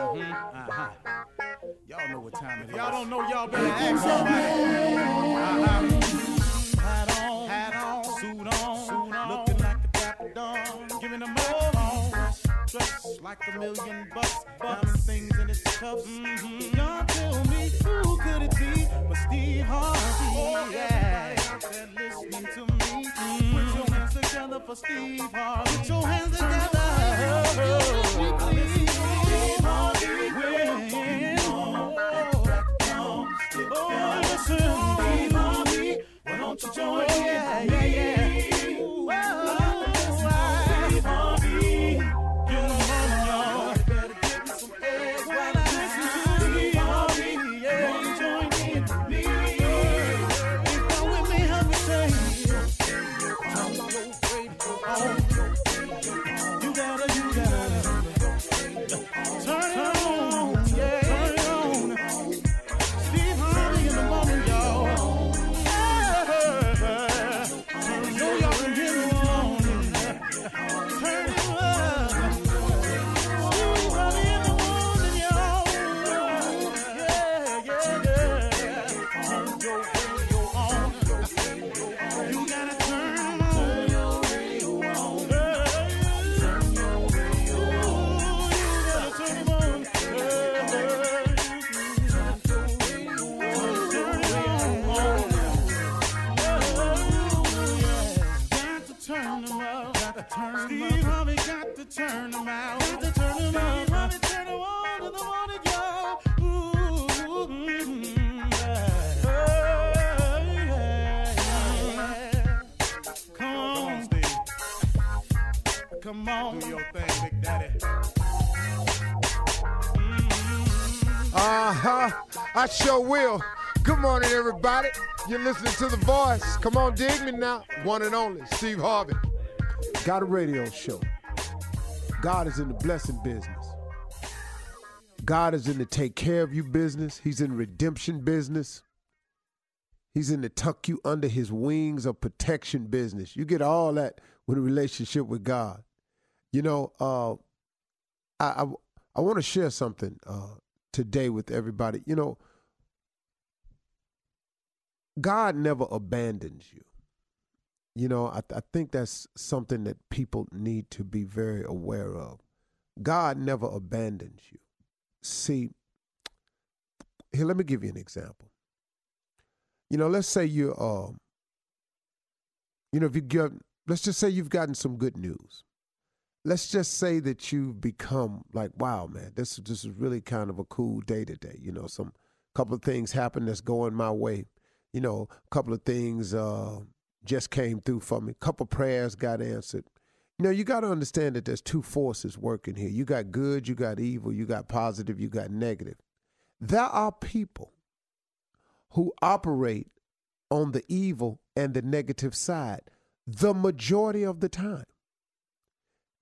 Mm-hmm. Uh-huh. Y'all know what time it is. Y'all don't know, y'all better ask somebody. Uh-huh. Hat on, hat on, suit on, suit on. looking like a dapper dawn, giving them all dressed like a million bucks, diamond things in its cuffs. Mm-hmm. Y'all tell me who could it be but Steve Harvey? Oh, yeah. listening to me. Mm-hmm. Put your hands together for Steve Harvey. Put your hands together. Oh, oh, don't you join in? Yeah, yeah, yeah. Mm-hmm. Uh-huh. I sure will. Good morning, everybody. You're listening to The Voice. Come on, dig me now. One and only, Steve Harvey. Got a radio show. God is in the blessing business. God is in the take care of you business. He's in redemption business. He's in the tuck you under his wings of protection business. You get all that with a relationship with God. You know, uh, I, I, I want to share something uh, today with everybody. You know, God never abandons you. You know, I, I think that's something that people need to be very aware of. God never abandons you. See, here, let me give you an example. You know, let's say you're, um, you know, if you get, let's just say you've gotten some good news. Let's just say that you've become like, wow, man, this, this is really kind of a cool day today. You know, some couple of things happen that's going my way you know, a couple of things uh, just came through for me. A couple prayers got answered. You know, you got to understand that there's two forces working here. You got good, you got evil, you got positive, you got negative. There are people who operate on the evil and the negative side the majority of the time.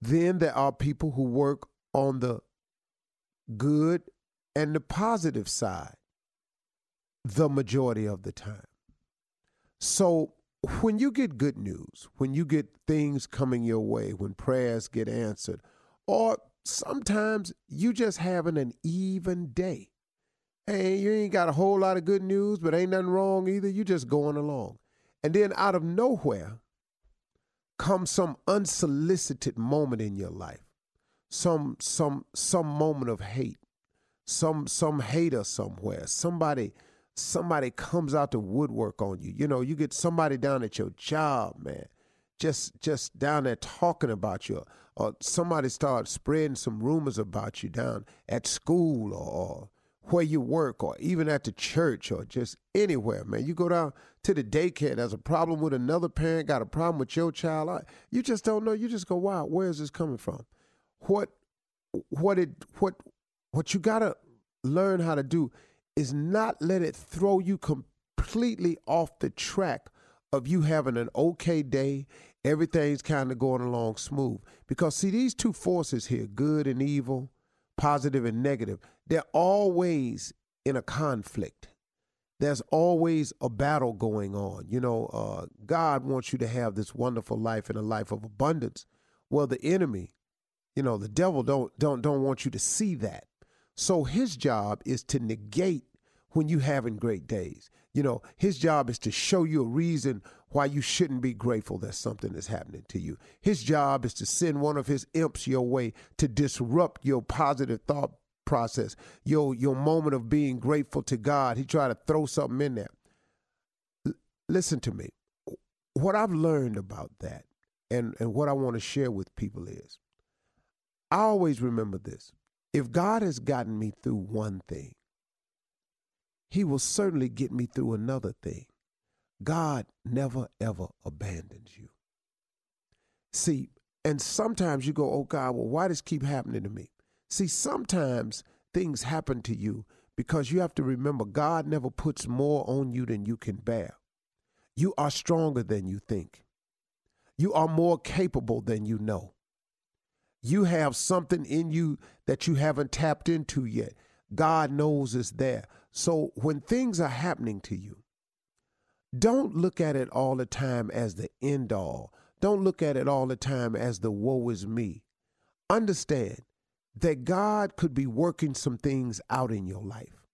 Then there are people who work on the good and the positive side the majority of the time. So when you get good news, when you get things coming your way, when prayers get answered, or sometimes you just having an even day Hey, you ain't got a whole lot of good news, but ain't nothing wrong either. You just going along. And then out of nowhere comes some unsolicited moment in your life. Some some some moment of hate. Some some hater somewhere. Somebody somebody comes out to woodwork on you. You know, you get somebody down at your job, man. Just just down there talking about you. Or somebody starts spreading some rumors about you down at school or, or where you work or even at the church or just anywhere, man. You go down to the daycare, and there's a problem with another parent, got a problem with your child. You just don't know. You just go, wow, where is this coming from? What what it what what you gotta learn how to do is not let it throw you completely off the track of you having an okay day. Everything's kind of going along smooth. Because see, these two forces here, good and evil, positive and negative, they're always in a conflict. There's always a battle going on. You know, uh, God wants you to have this wonderful life and a life of abundance. Well, the enemy, you know, the devil don't don't don't want you to see that. So his job is to negate when you having great days. You know, his job is to show you a reason why you shouldn't be grateful that something is happening to you. His job is to send one of his imps your way to disrupt your positive thought process, your your moment of being grateful to God. He tried to throw something in there. L- listen to me. What I've learned about that and, and what I want to share with people is I always remember this. If God has gotten me through one thing, he will certainly get me through another thing. God never ever abandons you. See, and sometimes you go, oh God, well, why does keep happening to me? See, sometimes things happen to you because you have to remember God never puts more on you than you can bear. You are stronger than you think. You are more capable than you know. You have something in you that you haven't tapped into yet. God knows it's there. So when things are happening to you, don't look at it all the time as the end all. Don't look at it all the time as the woe is me. Understand that God could be working some things out in your life.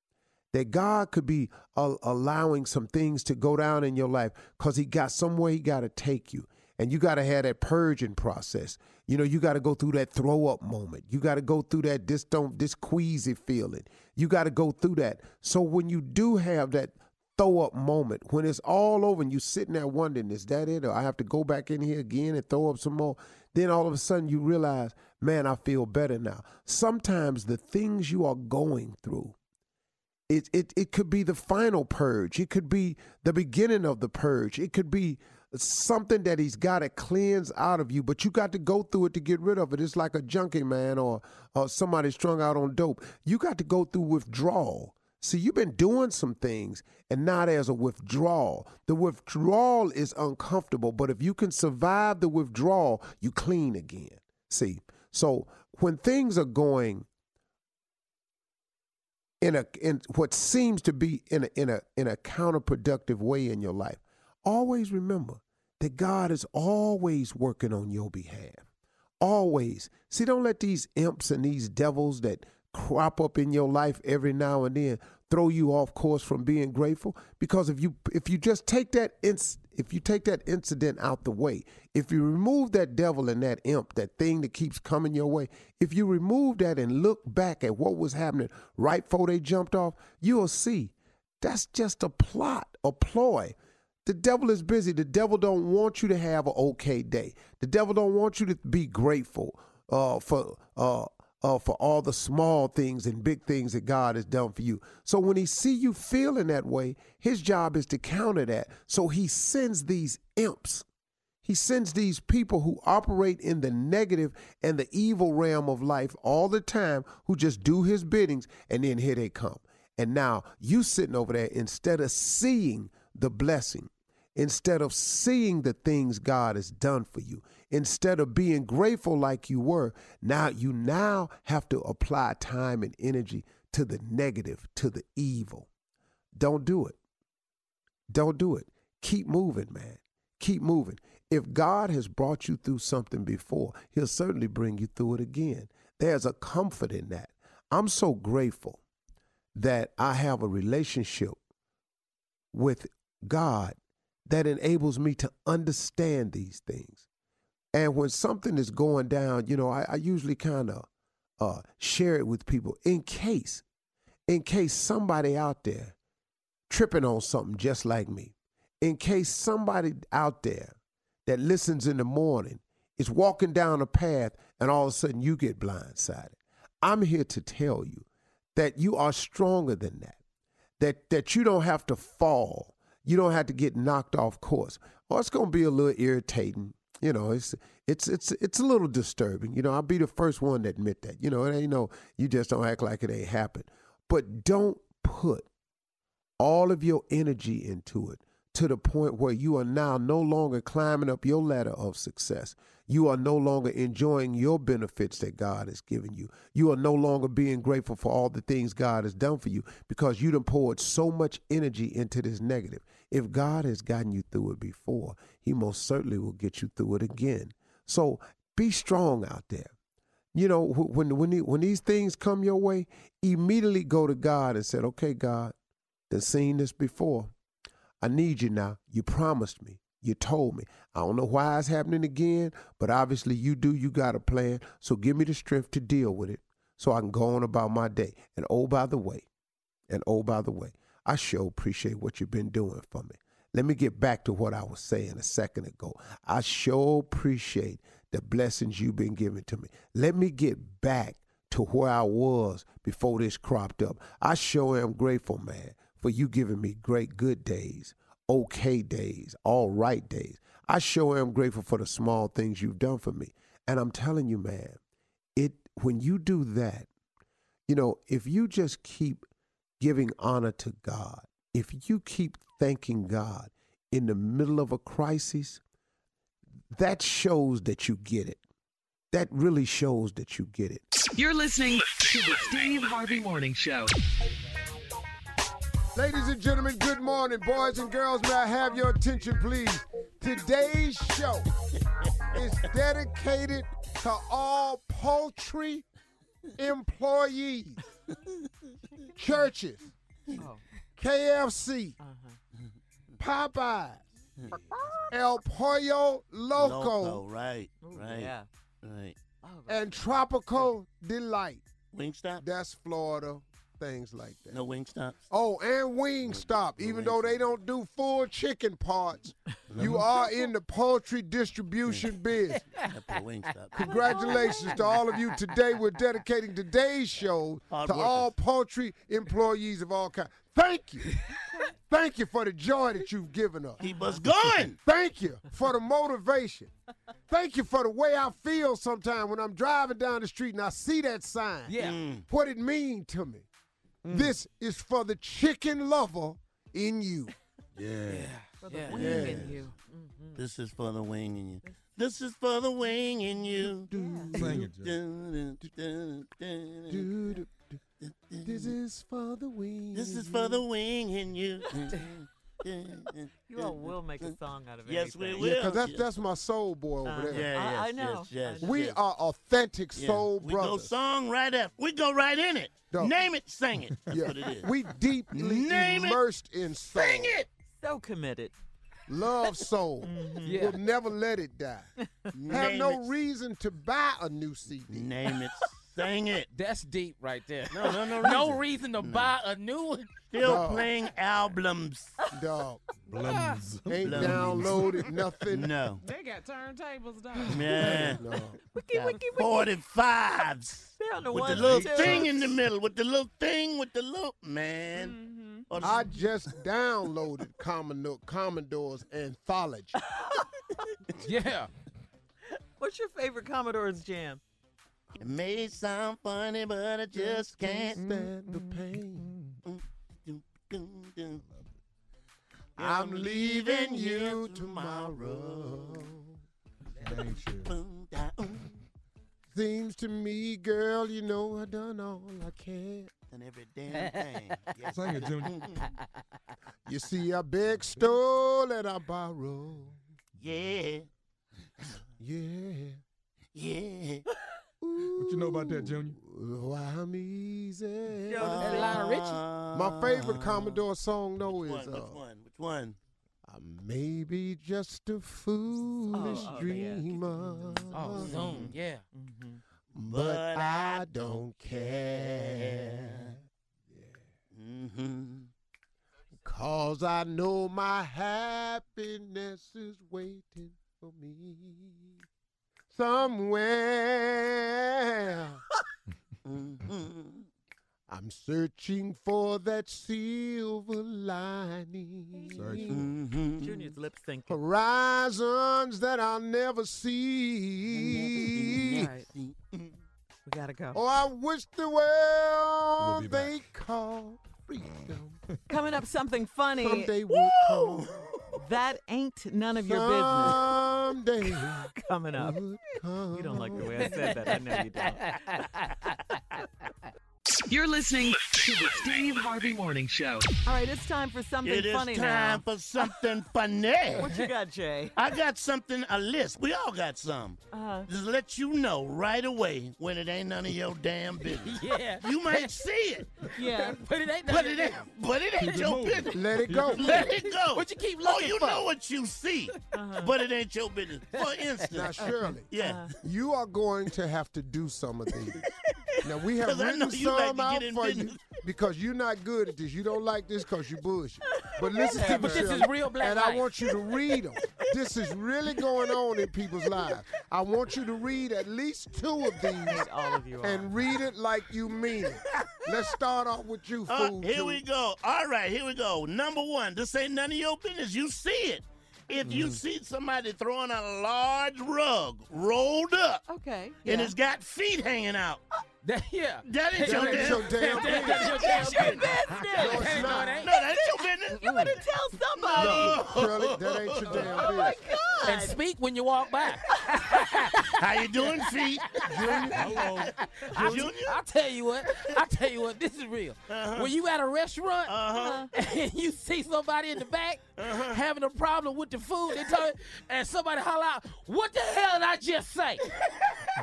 That God could be uh, allowing some things to go down in your life because He got somewhere He got to take you. And you got to have that purging process. You know, you got to go through that throw up moment. You got to go through that this don't this queasy feeling. You got to go through that. So when you do have that throw up moment, when it's all over and you sitting there wondering, is that it? Or I have to go back in here again and throw up some more. Then all of a sudden you realize, man, I feel better now. Sometimes the things you are going through, it, it, it could be the final purge. It could be the beginning of the purge. It could be something that he's got to cleanse out of you, but you got to go through it to get rid of it. It's like a junkie man or, or somebody strung out on dope. You got to go through withdrawal. See, you've been doing some things and not as a withdrawal. The withdrawal is uncomfortable, but if you can survive the withdrawal, you clean again. See, so when things are going in a in what seems to be in a in a in a counterproductive way in your life, always remember that God is always working on your behalf. Always. See, don't let these imps and these devils that crop up in your life every now and then throw you off course from being grateful because if you if you just take that inc- if you take that incident out the way if you remove that devil and that imp that thing that keeps coming your way if you remove that and look back at what was happening right before they jumped off you'll see that's just a plot a ploy the devil is busy. The devil don't want you to have an okay day. The devil don't want you to be grateful uh, for uh, uh, for all the small things and big things that God has done for you. So when he see you feeling that way, his job is to counter that. So he sends these imps. He sends these people who operate in the negative and the evil realm of life all the time, who just do his biddings, and then here they come. And now you sitting over there instead of seeing the blessing, instead of seeing the things God has done for you, instead of being grateful like you were, now you now have to apply time and energy to the negative, to the evil. Don't do it. Don't do it. Keep moving, man. Keep moving. If God has brought you through something before, He'll certainly bring you through it again. There's a comfort in that. I'm so grateful that I have a relationship with God that enables me to understand these things. And when something is going down, you know, I, I usually kind of uh, share it with people in case, in case somebody out there tripping on something just like me, in case somebody out there that listens in the morning is walking down a path and all of a sudden you get blindsided. I'm here to tell you that you are stronger than that. That that you don't have to fall. You don't have to get knocked off course. Or it's going to be a little irritating. You know, it's it's it's it's a little disturbing. You know, I'll be the first one to admit that. You know, it ain't no you just don't act like it ain't happened. But don't put all of your energy into it to the point where you are now no longer climbing up your ladder of success. You are no longer enjoying your benefits that God has given you. You are no longer being grateful for all the things God has done for you because you done poured so much energy into this negative. If God has gotten you through it before, He most certainly will get you through it again. So be strong out there. You know, when when when these things come your way, immediately go to God and said, "Okay, God, done seen this before. I need you now. You promised me. You told me. I don't know why it's happening again, but obviously you do. You got a plan. So give me the strength to deal with it so I can go on about my day. And oh, by the way, and oh, by the way, I sure appreciate what you've been doing for me. Let me get back to what I was saying a second ago. I sure appreciate the blessings you've been giving to me. Let me get back to where I was before this cropped up. I sure am grateful, man, for you giving me great good days, okay days, all right days. I sure am grateful for the small things you've done for me. And I'm telling you, man, it when you do that, you know, if you just keep giving honor to God, if you keep thanking God in the middle of a crisis, that shows that you get it. That really shows that you get it. You're listening to the Steve Harvey Morning Show. Ladies and gentlemen, good morning. Boys and girls, may I have your attention, please? Today's show is dedicated to all poultry employees, Church's, KFC, Popeyes, El Pollo Loco, Loco, right, right, Yeah. right. Oh, and Tropical Delight. Wingstop? That's Florida, things like that. No wing Wingstop? Oh, and wing Wingstop. Even though they don't do full chicken parts, you are in the poultry distribution biz. Wingstop. Congratulations to all of you. Today we're dedicating today's show Hard to workers. all poultry employees of all kinds. Thank you. Thank you for the joy that you've given us. Keep us going. Thank you for the motivation. Thank you for the way I feel sometimes when I'm driving down the street and I see that sign. Yeah. What it mean to me. Mm. This is for the chicken lover in you. Yeah. For the Yeah. wing Yeah. in you. Mm-hmm. This is for the wing in you. This is for the wing in you. Sing it, Joe. This is for the wing. This is for the wing in you. Mm-hmm. You all will make a song out of it. Yes, we will. Yeah, because that's Yeah. that's my soul boy over Uh, there. Yeah, I- yes, I know. yes, yes, I know. We yes. are authentic Yeah. soul we go song right after. We go right in it. Dope. Name it, sing it. That's Yeah. what it is. We deeply Name it. immersed in soul. sing it. So committed. Love soul. Yeah. We'll never let it die. Have Name no it. reason to buy a new CD. Name it. Sing it. That's deep right there. No, no, no. No reason. reason to buy a new one. Still No. playing albums. Dog. Blums. Ain't Blums. downloaded nothing. No. They got turntables down. Man. No. Wiki, Got wiki, wiki. 45s. They're on the With the little and thing in the middle. With the little thing with the little. Man. Mm-hmm. I just downloaded Commodore, Commodore's anthology. Yeah. What's your favorite Commodore's jam? It may sound funny, but I just can't. stand the pain. I'm leaving you tomorrow. Ain't shit. Boom, da, Seems to me, girl, you know I done all I can. And every damn thing. Yes. Sing it. You see, I beg, stole, and I borrow. Yeah. Yeah. Yeah. What you know about that, Junior? Why I'm easy. Yo, That Lionel Richie. My favorite Commodore song though Which is one? uh, Which one? Which one? I may be just a foolish oh, yeah. dreamer. Oh, soon, yeah. But I don't care. Yeah. Mm-hmm. Cause I know my happiness is waiting for me somewhere. Mm-hmm. I'm searching for that silver lining. Mm-hmm. Junior's lip syncing. Horizons that I'll never see. Right. We gotta go. Oh, I wish the We'll world they call freedom Coming up, something funny. someday would come. That ain't none of your business. Someday Coming up. come. You don't like the way I said that. I know you don't. You're listening to the Steve Harvey Morning Show. All right, it's time for something funny. It is funny time now. for something funny. What you got, Jay? I got something, a list. We all got some. Uh, Just let you know right away when it ain't none of your damn business. Yeah. You might see it, yeah. But it ain't but it ain't, but it ain't it your moving. business. Let it go. Let it go. What you keep looking Oh, you for? know what you see, but it ain't your business. For Now, instance, Shirley, yeah. you are going to have to do some of these. Now we have 'Cause I know written you like some to out get in for you because you're not good at this. You don't like this because you're bullshit. But listen to me, But this is real black and I want you to read them. This is really going on in people's lives. I want you to read at least two of these All of you are. and read it like you mean it. Let's start off with you, Uh, fool. here two. we go. All right, here we go. Number one, this ain't none of your business. You see it. If you see somebody throwing a large rug rolled up okay. and it's got feet hanging out, That, yeah. that ain't your That ain't your damn damn That- business. That's your damn business. No, it's not. No, that ain't your business. You better tell somebody. No. Shirley, that ain't your damn business. Oh my. God. And speak when you walk by. How you doing, feet? Hello. Junior? I'll tell you what. I'll tell you what. This is real. When you at a restaurant Uh-huh. and you see somebody in the back having a problem with the food, they tell you, and somebody holler out, "What the hell did I just say?"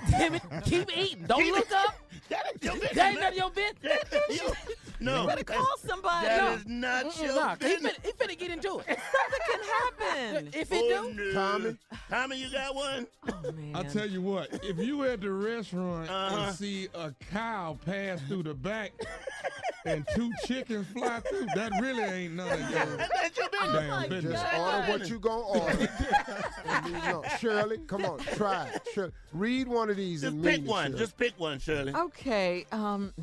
Damn it, keep eating. Don't Keep look up. That ain't your business. That ain't none of your business. You- no, Better call somebody. that is not Mm-mm, your nah, he, business. finna, he finna get into it. Something can happen. If it Oh, do, no. Tommy? Tommy, you got one? Oh, man. I tell you what, if you at the restaurant Uh-huh. and see a cow pass through the back and two chickens fly through, that really ain't none of your That's your business. damn business. Just order what you gonna order. and leave. Shirley, come on, try it. Shirley, read one of these Just and pick one. Shirley. Just pick one, Shirley. Okay. Um,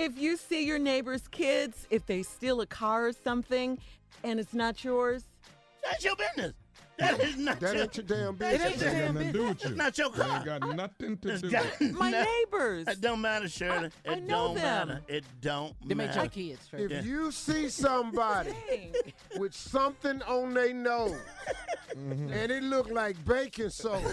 if you see your neighbor's kids, if they steal a car or something, and it's not yours, That's your business. That is not That your ain't your damn business. it business. ain't your Ain't damn nothing to business. do with you. That's not your That car. ain't got nothing to It's do got with it. my no- neighbors. It don't matter, Shirley. I- I it know don't them. matter. It don't They make matter. your kids. straight. If Yeah. you see somebody with something on their nose Mm-hmm. and it look like baking soda,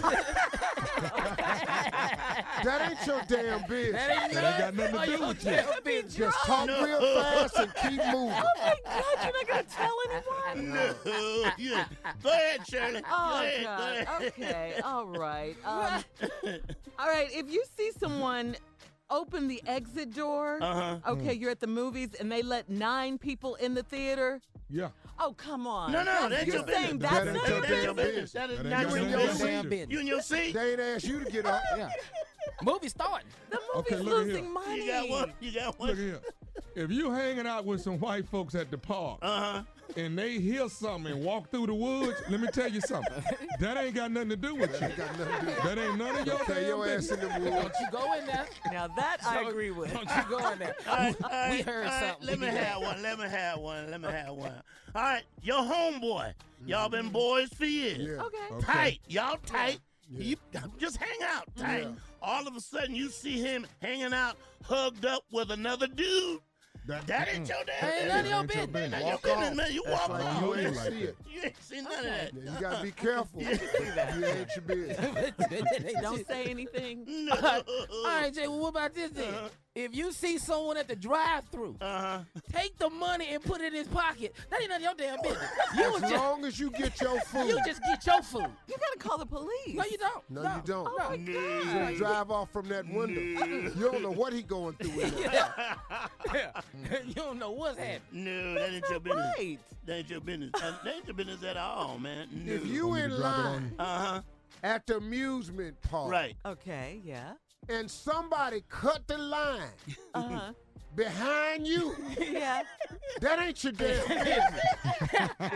that ain't your damn business. That ain't, That ain't got nothing to do of with you. damn business. Just talk No. real fast and keep moving. Oh my God, you're not gonna tell anyone. No. Yeah. Go ahead, Shirley. Oh. God. Okay. All right. Um, all right. If you see someone open the exit door, Uh-huh. okay, you're at the movies and they let nine people in the theater. Yeah. Oh come on. No, no, that ain't you're your business. saying That that's ain't not your your That's your damn business. That is That not your your damn business. damn business. You in your seat? They ain't asked you to get up. Yeah. Movie starting. The Okay, movie's look losing here. money. You got one? You got Look one? here. If you hanging out with some white folks at the park Uh-huh. And they hear something and walk through the woods, let me tell you something. That ain't got nothing to do with you. Got to do. That ain't none of your damn your ass business. in the Don't you go in there. Now that I agree with. Don't you go in there. All right, all right, we heard all right, something. Let me have one. Let me have one. Let me have one. All right, your homeboy. Y'all been boys for years. Yeah. Okay. Okay. Tight. Y'all tight. You just hang out tight. Yeah. All of a sudden, you see him hanging out, hugged up with another dude. That ain't your damn Ain't business. none of your Ain't business. Not business. your Walk business, off. man. You walk like off. you You ain't ain't see it. You ain't seen none of that. You gotta be careful. you ain't your business. Don't say anything. All right, Jay. Well, what about this then? Uh-huh. If you see someone at the drive-through, Uh-huh. take the money and put it in his pocket. That ain't none of your damn business. You As just, long as you get your food. you just get your food. You gotta call the police. No, you don't. no, you don't. Oh my You God. just drive off from that window. You don't know what he going through in there. Yeah. you don't know what's happening. No, that ain't your business. Right. That ain't your business. Uh, That ain't your business at all, man. No. If you in line Uh-huh. at the amusement park Right. Okay, yeah. And somebody cut the line Uh-huh. behind you, yeah. that ain't your damn business.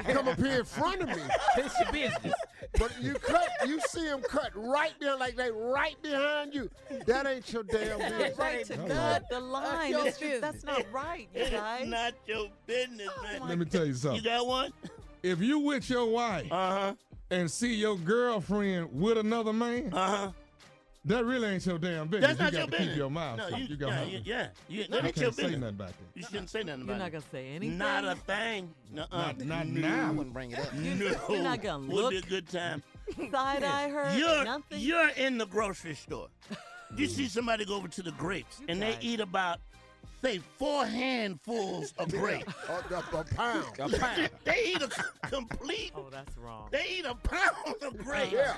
Come up here in front of me. It's your business. But you cut, you see him cut right there, like they right behind you. That ain't your damn business. Right to All cut the line. your That's, that's not right, you It's guys. not your business, man. Let me tell you something. You got one? If you with your wife Uh-huh. and see your girlfriend with another man, Uh-huh. That really ain't your damn business. That's not you your got to business. keep your mouth No, shut. you, You got yeah, to yeah, yeah. You, You that ain't your can't say business. nothing back there. You shouldn't say nothing about You're not gonna say anything. Not a thing. Nuh-uh. Not, not no. now. I wouldn't bring it up. No. You're not gonna Would be a look. good time. Side eye her. You're nothing. you're in the grocery store. You see somebody go over to the grapes You and they eat about say four handfuls of grapes. A, a- a pound. A pound. they eat a c- complete. oh, that's wrong. They eat a pound of grapes. Yeah.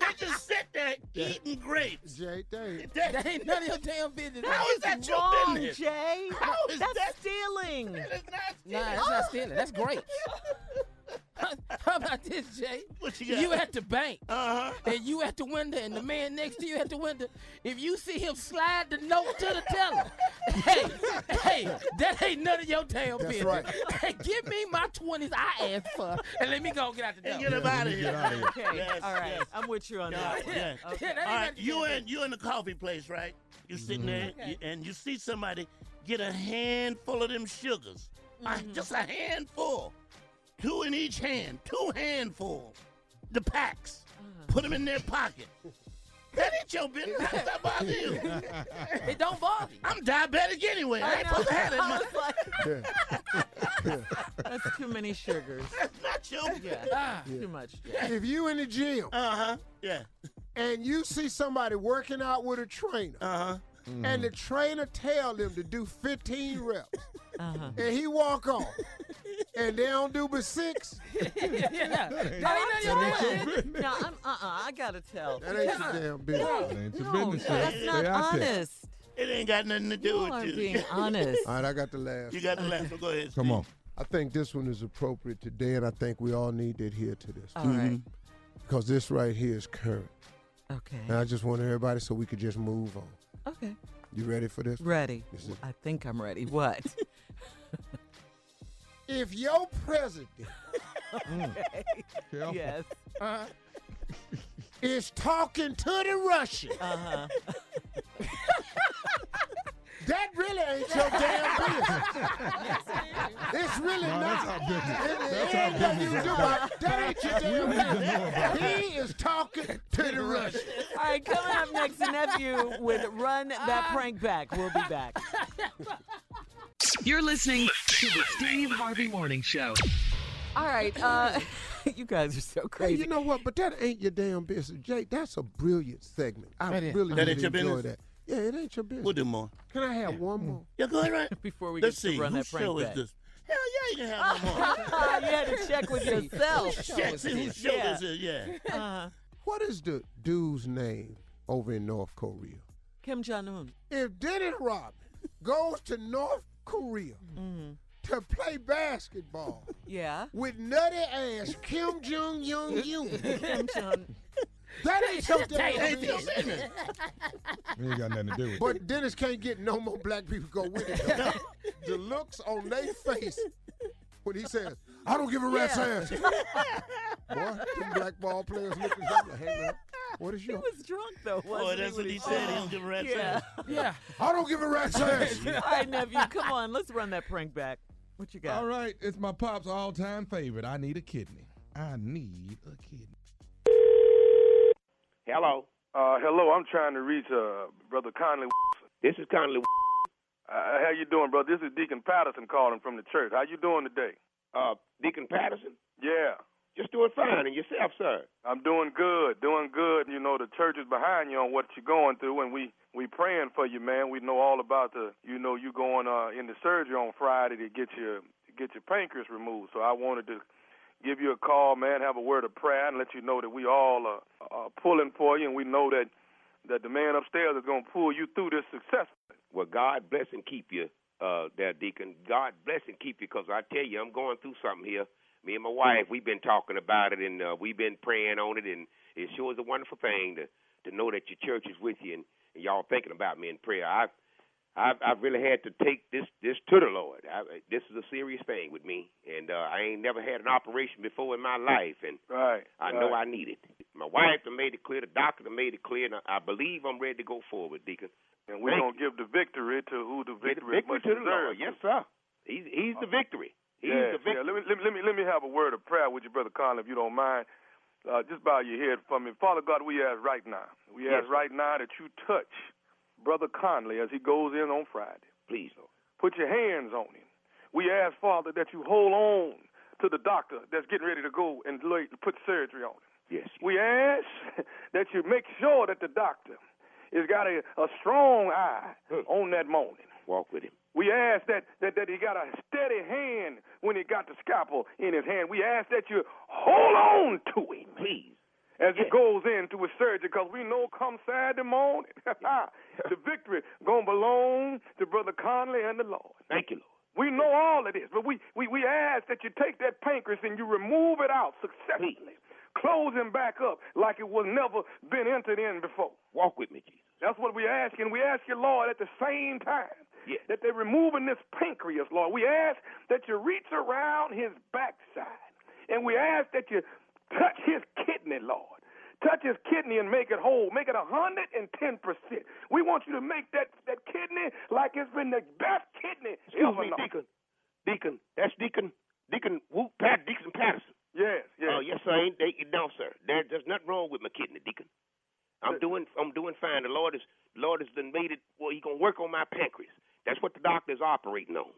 They just sit there eating grapes. Jay, they That- That ain't none of your damn business. how is that your wrong, business? Jay. How is that's that- stealing. That is not Nah, stealing. that's not stealing. That's great. How about this, Jay? What you got? You at the bank. Uh-huh. and you at the window, and the man next to you at the window, if you see him slide the note to the teller, hey, hey, that ain't none of your damn That's business. right. Hey, give me my twenties I asked for, and let me go get out the door. And get him out of here. out of here. Okay, Yes, all right. yes. I'm with you on that. one. yeah. Okay. Yeah, that ain't All none right, of your you damn in you in the coffee place, right? You sitting there, Okay. you, and you see somebody get a handful of them sugars, Uh, just a handful, two in each hand, two handfuls, the packs. Put them in their pocket. That ain't your business. How's that bother you? It don't bother you. I'm diabetic anyway. I ain't supposed to have that I was like, that's too many sugars. That's not your business. Ah, Too much. If you in the gym Uh huh. Yeah. and you see somebody working out with a trainer, Uh huh. and the trainer tell them to do 15 reps, Uh-huh. and he walk off, and they don't do but six, yeah, that ain't none of your That ain't your. No, I'm uh-uh. I gotta tell. that ain't your damn business. That ain't your No, business. that's Stay not out there. honest. It ain't got nothing to do You with aren't you. being honest. All right, I got the last. you got the last one. Go ahead. Come Steve. on. I think this one is appropriate today, and I think we all need to adhere to this All right. Mm-hmm. because this right here is current. Okay. And I just want everybody so we could just move on. Okay. You ready for this? Ready. This is- I think I'm ready. What? If your president Careful. yes. Uh-huh. is talking to the Russian, Uh-huh. that really ain't your damn business. It's really No, that's not. our business. It- it That's our business. you do. That ain't your damn We need to know about business. He is talking to the Russian. All right, coming up next, nephew with Run That Prank Back. We'll be back. You're listening to the Steve Harvey Morning Show. All right. Uh, you guys are so Hey, crazy. you know what? But that ain't your damn business, Jake. That's a brilliant segment. I That is. really That did ain't your enjoy business? that. Yeah, it ain't your business. We'll do more. Can I have one more? Yeah, go ahead, right? Before we Let's get see. to Run Whose That Prank show is this? Hell yeah, you can have one more. you had to check with yourself. Check, see whose show Yeah. this is. Yeah. Uh, What is the dude's name over in North Korea? Kim Jong Un. If Dennis Rodman goes to North Korea Mm-hmm. to play basketball Yeah. with nutty ass Kim Jong Un, Kim Jong. that ain't something. damn Ain't your business. business. It ain't got nothing to do with it. But Dennis can't get no more black people to go with it. the looks on their face when he says, "I don't give a rat's ass." Boy, them black ball players looking at him like, "Hey man, what is He was drunk though. Wasn't that's when what he said. He don't give a rat's Yeah. ass. Yeah. I don't give a rat's ass. All right, nephew, come on. Let's run that prank back. What you got? All right, it's my pop's all-time favorite. I need a kidney. I need a kidney. Hello. Uh, hello, I'm trying to reach uh, Brother Conley. This is Conley. Uh, how you doing, brother? This is Deacon Patterson calling from the church. How you doing today? Uh, Deacon Patterson. Yeah. Just doing fine. And. Yourself, sir. I'm doing good, doing good. You know, the church is behind you on what you're going through, and we we praying for you, man. We know all about the, you know, you going uh, in the surgery on Friday to get your to get your pancreas removed. So I wanted to give you a call, man, have a word of prayer, and let you know that we all are, are pulling for you, and we know that that the man upstairs is going to pull you through this successfully. Well, God bless and keep you, uh, there, Deacon. God bless and keep you, because I tell you, I'm going through something here. Me and my wife, we've been talking about it, and uh, we've been praying on it, and it sure is a wonderful thing to to know that your church is with you and, and y'all thinking about me in prayer. I I've, I've really had to take this this to the Lord. I, this is a serious thing with me, and uh, I ain't never had an operation before in my life, and right, I know I need it. My wife done made it clear, the doctor done made it clear, and I, I believe I'm ready to go forward, Deacon. And we're gonna give the victory to who the victory, victory much to the. Lord. Yes, sir. He's he's the victory. He's yes, the victory. Yeah, let me, let me let me let me have a word of prayer with you, brother Conley, if you don't mind. Uh, just bow your head for me, Father God. We ask right now. We Yes, ask right now that you touch brother Conley as he goes in on Friday. Please, Lord. Put your hands on him. We ask, Father, that you hold on to the doctor that's getting ready to go and put surgery on him. Yes. We ask that you make sure that the doctor has got a, a strong eye on that morning. Walk with him. We ask that, that, that he got a steady hand when he got the scalpel in his hand. We ask that you hold on to him. Please. As he goes into his surgery, because we know come Saturday morning, the victory going to belong to Brother Conley and the Lord. Thank you, Lord. We know all of this, but we, we, we ask that you take that pancreas and you remove it out successfully. Close him back up like it was never been entered in before. Walk with me, Jesus. That's what we ask, and we ask you, Lord, at the same time Yeah. that they're removing this pancreas, Lord. We ask that you reach around his backside, and we ask that you touch his kidney, Lord. Touch his kidney and make it whole. Make it a hundred and ten percent. We want you to make that that kidney like it's been the best kidney Excuse ever me. Deacon. Deacon. That's Deacon. Deacon. Whoop, Pat. Deacon Patterson. Yes, yes. Oh yes, sir. Ain't they, no, sir. There, there's nothing wrong with my kidney, Deacon. I'm doing. I'm doing fine. The Lord is. The Lord has done made it. Well, He gonna work on my pancreas. That's what the doctor's operating on.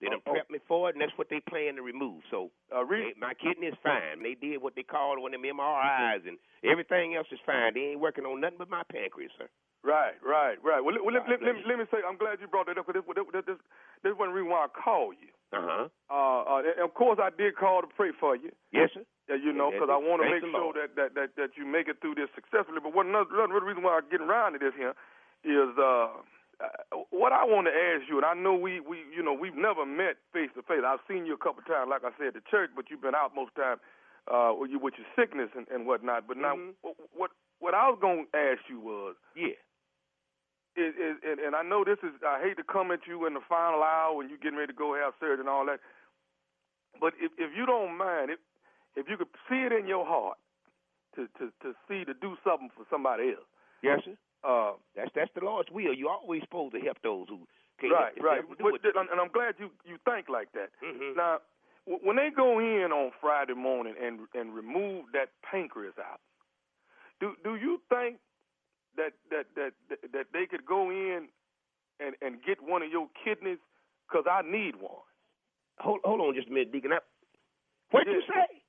They done Oh, oh. prepped me for it, and that's what they plan to remove. So Uh, re- they- my kidney is fine. They did what they called one of them MRIs, and everything else is fine. They ain't working on nothing but my pancreas, sir. Right, right, right. Well, let, well, let, let, let, me- say, I'm glad you brought that up because this, this, this, this one reason why I called you. Uh huh. Uh, uh, and of course, I did call to pray for you. Yes, sir. Yeah, you know, because I want to make sure that, that, that, that you make it through this successfully. But one another, another reason why I'm getting around to this here is uh, uh, what I want to ask you, and I know we, we you know we've never met face to face. I've seen you a couple times, like I said, at church, but you've been out most time uh, with, you, with your sickness and, and whatnot. But now, Mhm. wh- what what I was going to ask you was, Yeah. is, is, and, and I know this is, I hate to come at you in the final hour when you're getting ready to go have surgery and all that, but if, if you don't mind, if, if you could see it in your heart to, to, to see, to do something for somebody else. Yes, sir. Uh, That's that's the Lord's will. You're always supposed to help those who can't right, right. But, and I'm glad you, you think like that. Mhm. Now, w- when they go in on Friday morning and and remove that pancreas out, do do you think that that that that, they could go in and and get one of your kidneys? Because I need one. Hold hold on just a minute, Deacon. I, what you say?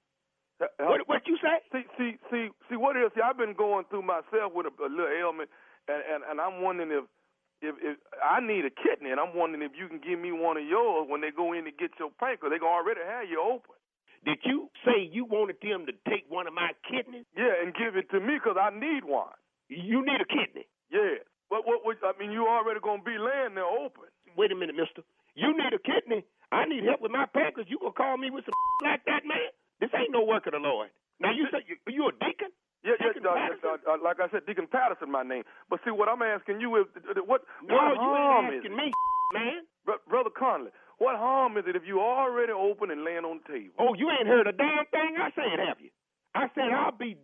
Uh, What what you say? See, see, see, see. What is? See, I've been going through myself with a, a little ailment, and, and and I'm wondering if, if if I need a kidney, and I'm wondering if you can give me one of yours when they go in to get your pancreas. They gonna already have you open. Did you say you wanted them to take one of my kidneys? Yeah, and give it to me because I need one. You need a kidney. Yeah. What, what, what? I mean, you already gonna be laying there open. Wait a minute, Mister. You need a kidney. I need help with my pancreas. You gonna call me with some like that, man? This ain't no work of the Lord. Now you say you, you a deacon? Yeah, yeah. Uh, uh, uh, like I said, Deacon Patterson, my name. But see, what I'm asking you is, what No, what you harm ain't is asking it? me, man. Br- Brother Conley, what harm is it if you already open and laying on the table? Oh, you ain't heard a damn thing I said, have you? I said I'll be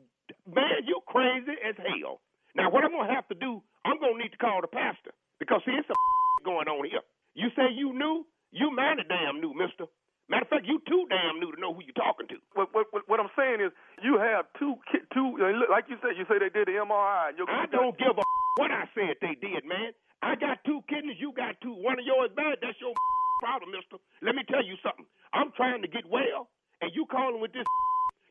man, you crazy as hell. Now what I'm gonna have to do, I'm gonna need to call the pastor because see it's a going on here. You say you knew, you mighty damn knew, Mister. Matter of fact, you too damn new to know who you talking to. What, what, what, I'm saying is, you have two, two, like you said, you say they did the MRI. And I don't give a what I said they did, man. I got two kidneys, you got two. One of yours bad, that's your problem, mister. Let me tell you something. I'm trying to get well, and you calling with this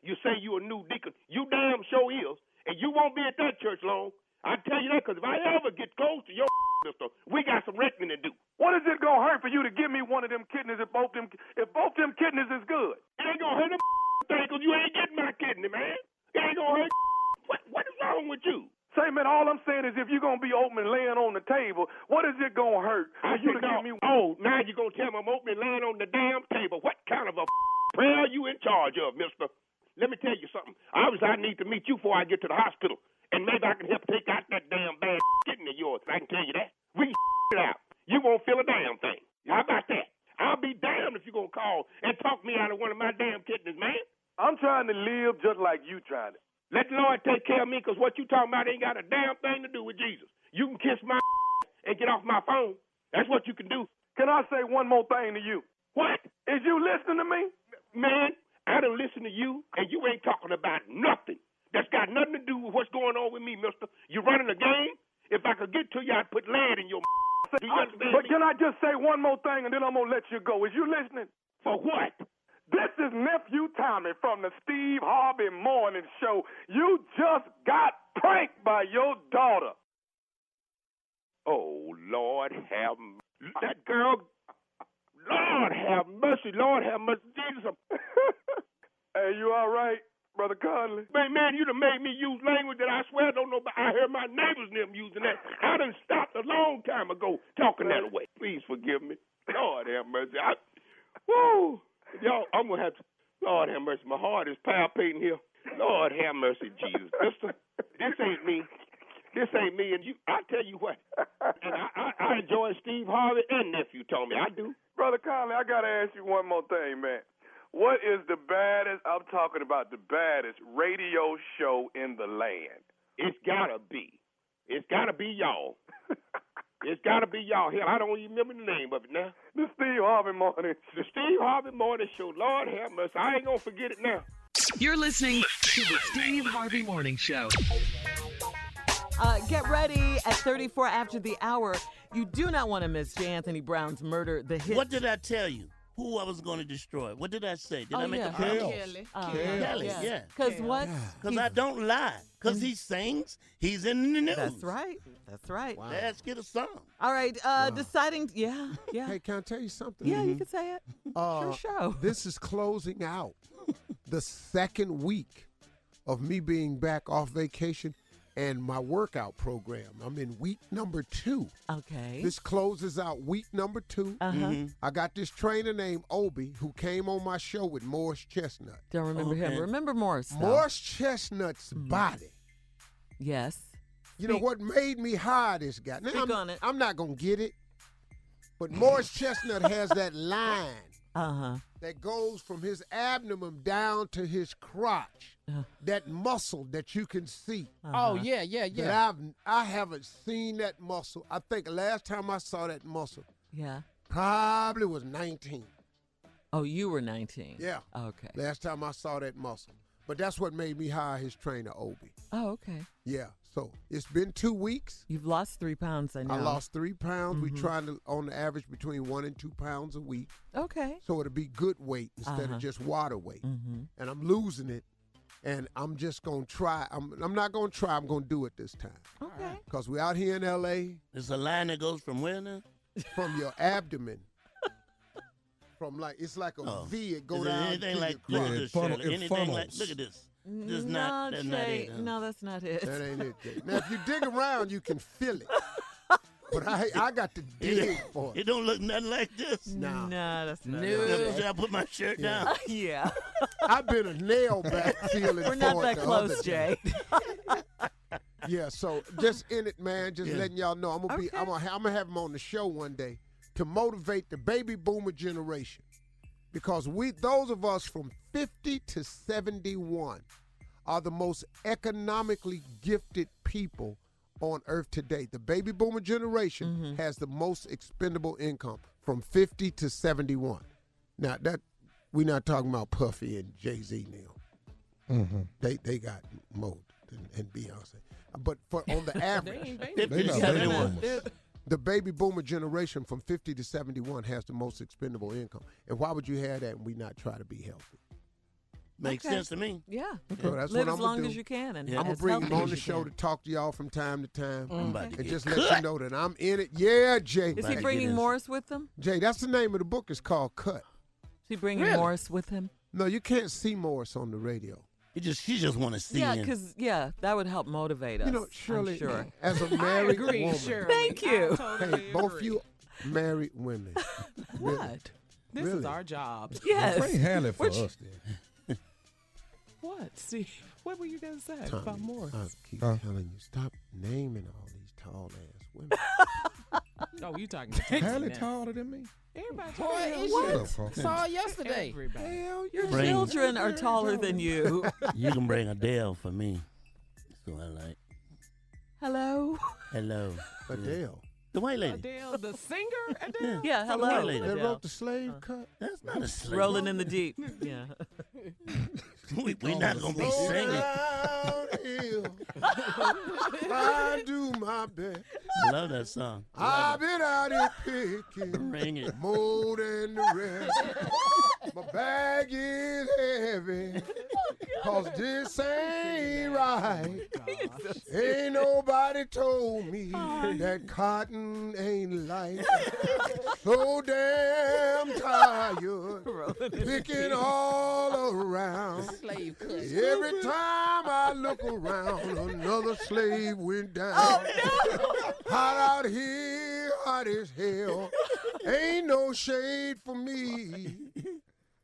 You say you a new deacon. You damn sure is. And you won't be at that church long. I tell you that because if I ever get close to your we got some reckoning to do. What is it gonna hurt for you to give me one of them kidneys if both them if both them kidneys is good? It ain't gonna hurt them thing you ain't getting my kidney, man. It ain't gonna hurt. What, what is wrong with you? Say, man, all I'm saying is if you're gonna be open and laying on the table, what is it gonna hurt for I you to no. give me Oh, now you're gonna tell me I'm open and laying on the damn table. What kind of a prayer are you in charge of, mister? Let me tell you something. Obviously, I need to meet you before I get to the hospital. And maybe I can help take out that damn bad kidney of yours. I can tell you that. We can it out. You won't feel a damn thing. How about that? I'll be damned if you're gonna call and talk me out of one of my damn kidneys, man. I'm trying to live just like you trying to. Let the Lord take care of me, because what you talking about ain't got a damn thing to do with Jesus. You can kiss my and get off my phone. That's what you can do. Can I say one more thing to you? What? Is you listening to me? Man, I don't listen to you, and you ain't talking about nothing. That's got nothing to do with what's going on with me, mister. You running a game? If I could get to you, I'd put lead in your Do you uh, understand But me? can I just say one more thing and then I'm gonna let you go? Is you listening? For what? This is nephew Tommy from the Steve Harvey Morning Show. You just got pranked by your daughter. Oh, Lord have m- that girl. Lord have mercy. Lord have mercy. Jesus. hey, you all right, Brother Conley? Man, man, you done made me use language that I swear I don't know. But I heard my neighbors them using that. I done stopped a long time ago talking that way. Please forgive me. Lord have mercy. I, woo. Y'all, I'm going to have to. Lord have mercy. My heart is palpitating here. Lord have mercy, Jesus. Mister, this ain't me. This ain't me. And you, I tell you what. And I, I, I enjoy Steve Harvey and nephew Tommy. I do. Brother Conley, I gotta ask you one more thing, man. What is the baddest? I'm talking about the baddest radio show in the land. It's gotta be. It's gotta be y'all. it's gotta be y'all. Hell, I don't even remember the name of it now. The Steve Harvey Morning. The Steve Harvey Morning Show. Lord have mercy. I ain't gonna forget it now. You're listening to the Steve Harvey Morning Show. Uh, get ready at 34 after the hour. You do not want to miss J. Anthony Brown's Murder, the hit. What did I tell you? Who I was going to destroy? What did I say? Did Oh, I make yeah. a promise? Kelly. Uh, Kelly, yeah. yeah. Because what? Because I don't lie. Because he sings, he's in the news. That's right. That's right. Let's get a song. All right. Uh, Deciding. Yeah. Yeah. Hey, can I tell you something? yeah, you can say it. Uh, Your show. This is closing out the second week of me being back off vacation and my workout program. I'm in week number two. Okay. This closes out week number 2 Uh-huh. Mm-hmm. I got this trainer named Obi who came on my show with Morris Chestnut. Don't remember him. Remember Morris. though. Morris Chestnut's Mm-hmm. body. Yes. You know what made me hire this guy? Now, Speak I'm, on it. I'm not gonna get it, but Morris Chestnut has that line Uh huh. that goes from his abdomen down to his crotch. That muscle that you can see. Oh yeah, yeah, yeah. I've I haven't seen that muscle. I think last time I saw that muscle Yeah. probably was 19. Oh, you were 19. Yeah. Okay. Last time I saw that muscle. But that's what made me hire his trainer, Obi. Oh, okay. Yeah. So it's been two weeks. You've lost three pounds. I know. I lost three pounds. We Mhm. trying to on the average between one and two pounds a week. Okay. So it'll be good weight instead Uh-huh. of just water weight. Mm-hmm. And I'm losing it. And I'm just gonna try. I'm I'm not gonna try. I'm gonna do it this time. Okay. Cause we're out here in LA It's a line that goes from where now? from your abdomen. From like it's like a oh. V. Oh. It go Is it down anything to like your Yeah, look crotch. at it this, funnel- Shirley. it anything like funnels. look at this. This no, not that's not Jay, it. huh? no, that's not it. That ain't it. Jay. Now if you dig around, you can feel it. But I I got to dig for It it. don't look nothing like this. Nah. No, that's not No. it. Should I put my shirt Yeah. down? yeah. I've been a nail back feeling We're not for that close. Jay. Yeah, so just in it, man. Just Yeah. letting y'all know, I'm gonna be, I'm gonna, I'm gonna have him on the show one day to motivate the baby boomer generation, because we, those of us from 50 to 71, are the most economically gifted people on earth today. The baby boomer generation Mm-hmm. has the most expendable income from 50 to 71. Now that we're not talking about Puffy and Jay Z now. They they got more than and Beyonce. But for on the average, They not baby boomers. the baby boomer generation from 50 to 71 has the most expendable income. And why would you have that and we not try to be healthy? Makes Okay. sense to me. Yeah. So that's Live what as I'm long do. as you can and I'm gonna bring him on the show can. to talk to y'all from time to time, mm-hmm. I'm to and get just let you know that I'm in it. Yeah, Jay. Is he bringing. Morris with him? Jay, that's the name of the book. It's called Cut. Is he bringing Really? Morris with him? No, you can't see Morris on the radio. He just she just want to see Yeah, him. because yeah, that would help motivate us. You know, I'm Shirley, sure. as a married agree, woman, Shirley. Thank you. Totally hey, both agree. you married women. really. What? This is our job. Yes. Pray handle it for Which- us then. What, Steve? What were you gonna say Tommy, about Morris? I keep Huh? telling you, stop naming all these tall ass women. oh, you talking to Titi Hallie now. taller than me. Everybody Boy, talking it's about Shut just up, Carl. saw yesterday. Everybody. Hell, Your Bring- children are taller than you. you can bring Adele for me. That's what I like. Hello. Hello. Adele. The white lady. Adele, the singer Adele. Yeah, From the hello. white lady. They wrote the slave uh-huh. cut. That's not a slave. Rolling in the deep. Yeah. we, we not gonna be Slow singing. downhill. I do my best. I love that song. I've been out here picking Bring it. more than the rest. My bag is heavy. Oh, Cause this ain't oh, right. Ain't nobody told me oh, that cotton ain't light. So oh, damn tired. Picking all around. Slave cut. Every time I look around, another slave went down. Hot out here, hot as hell. Ain't no shade for me.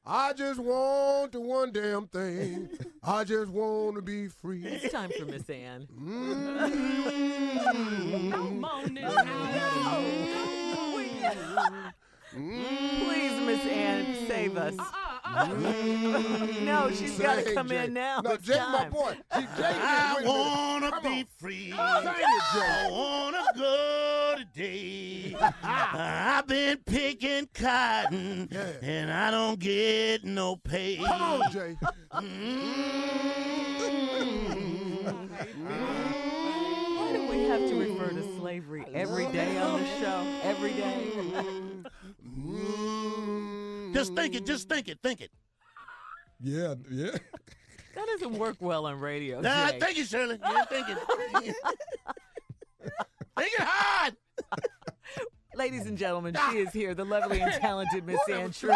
I just want the one damn thing. I just want to be free. It's time for Miss Ann. Mm. Come on now. Please, Miss Ann, save us. Mm. Mm. no, she's got to come Jay. in now. No, It's Jay, my boy. See, Jay, I wait a minute. wanna be on. free. Sing it, Jay. I wanna go today. I've been picking cotton Yeah. and I don't get no pay. Come on, Jay. Mm. Why do we have to refer to slavery every day on the show? Every day? Mm. Just think it, just think it, think it. Yeah, yeah. That doesn't work well on radio. Nah, Jay. think it, Shirley. Yeah, think it. think it hard. Ladies and gentlemen, she is here, the lovely and talented Miss Ann Tripp.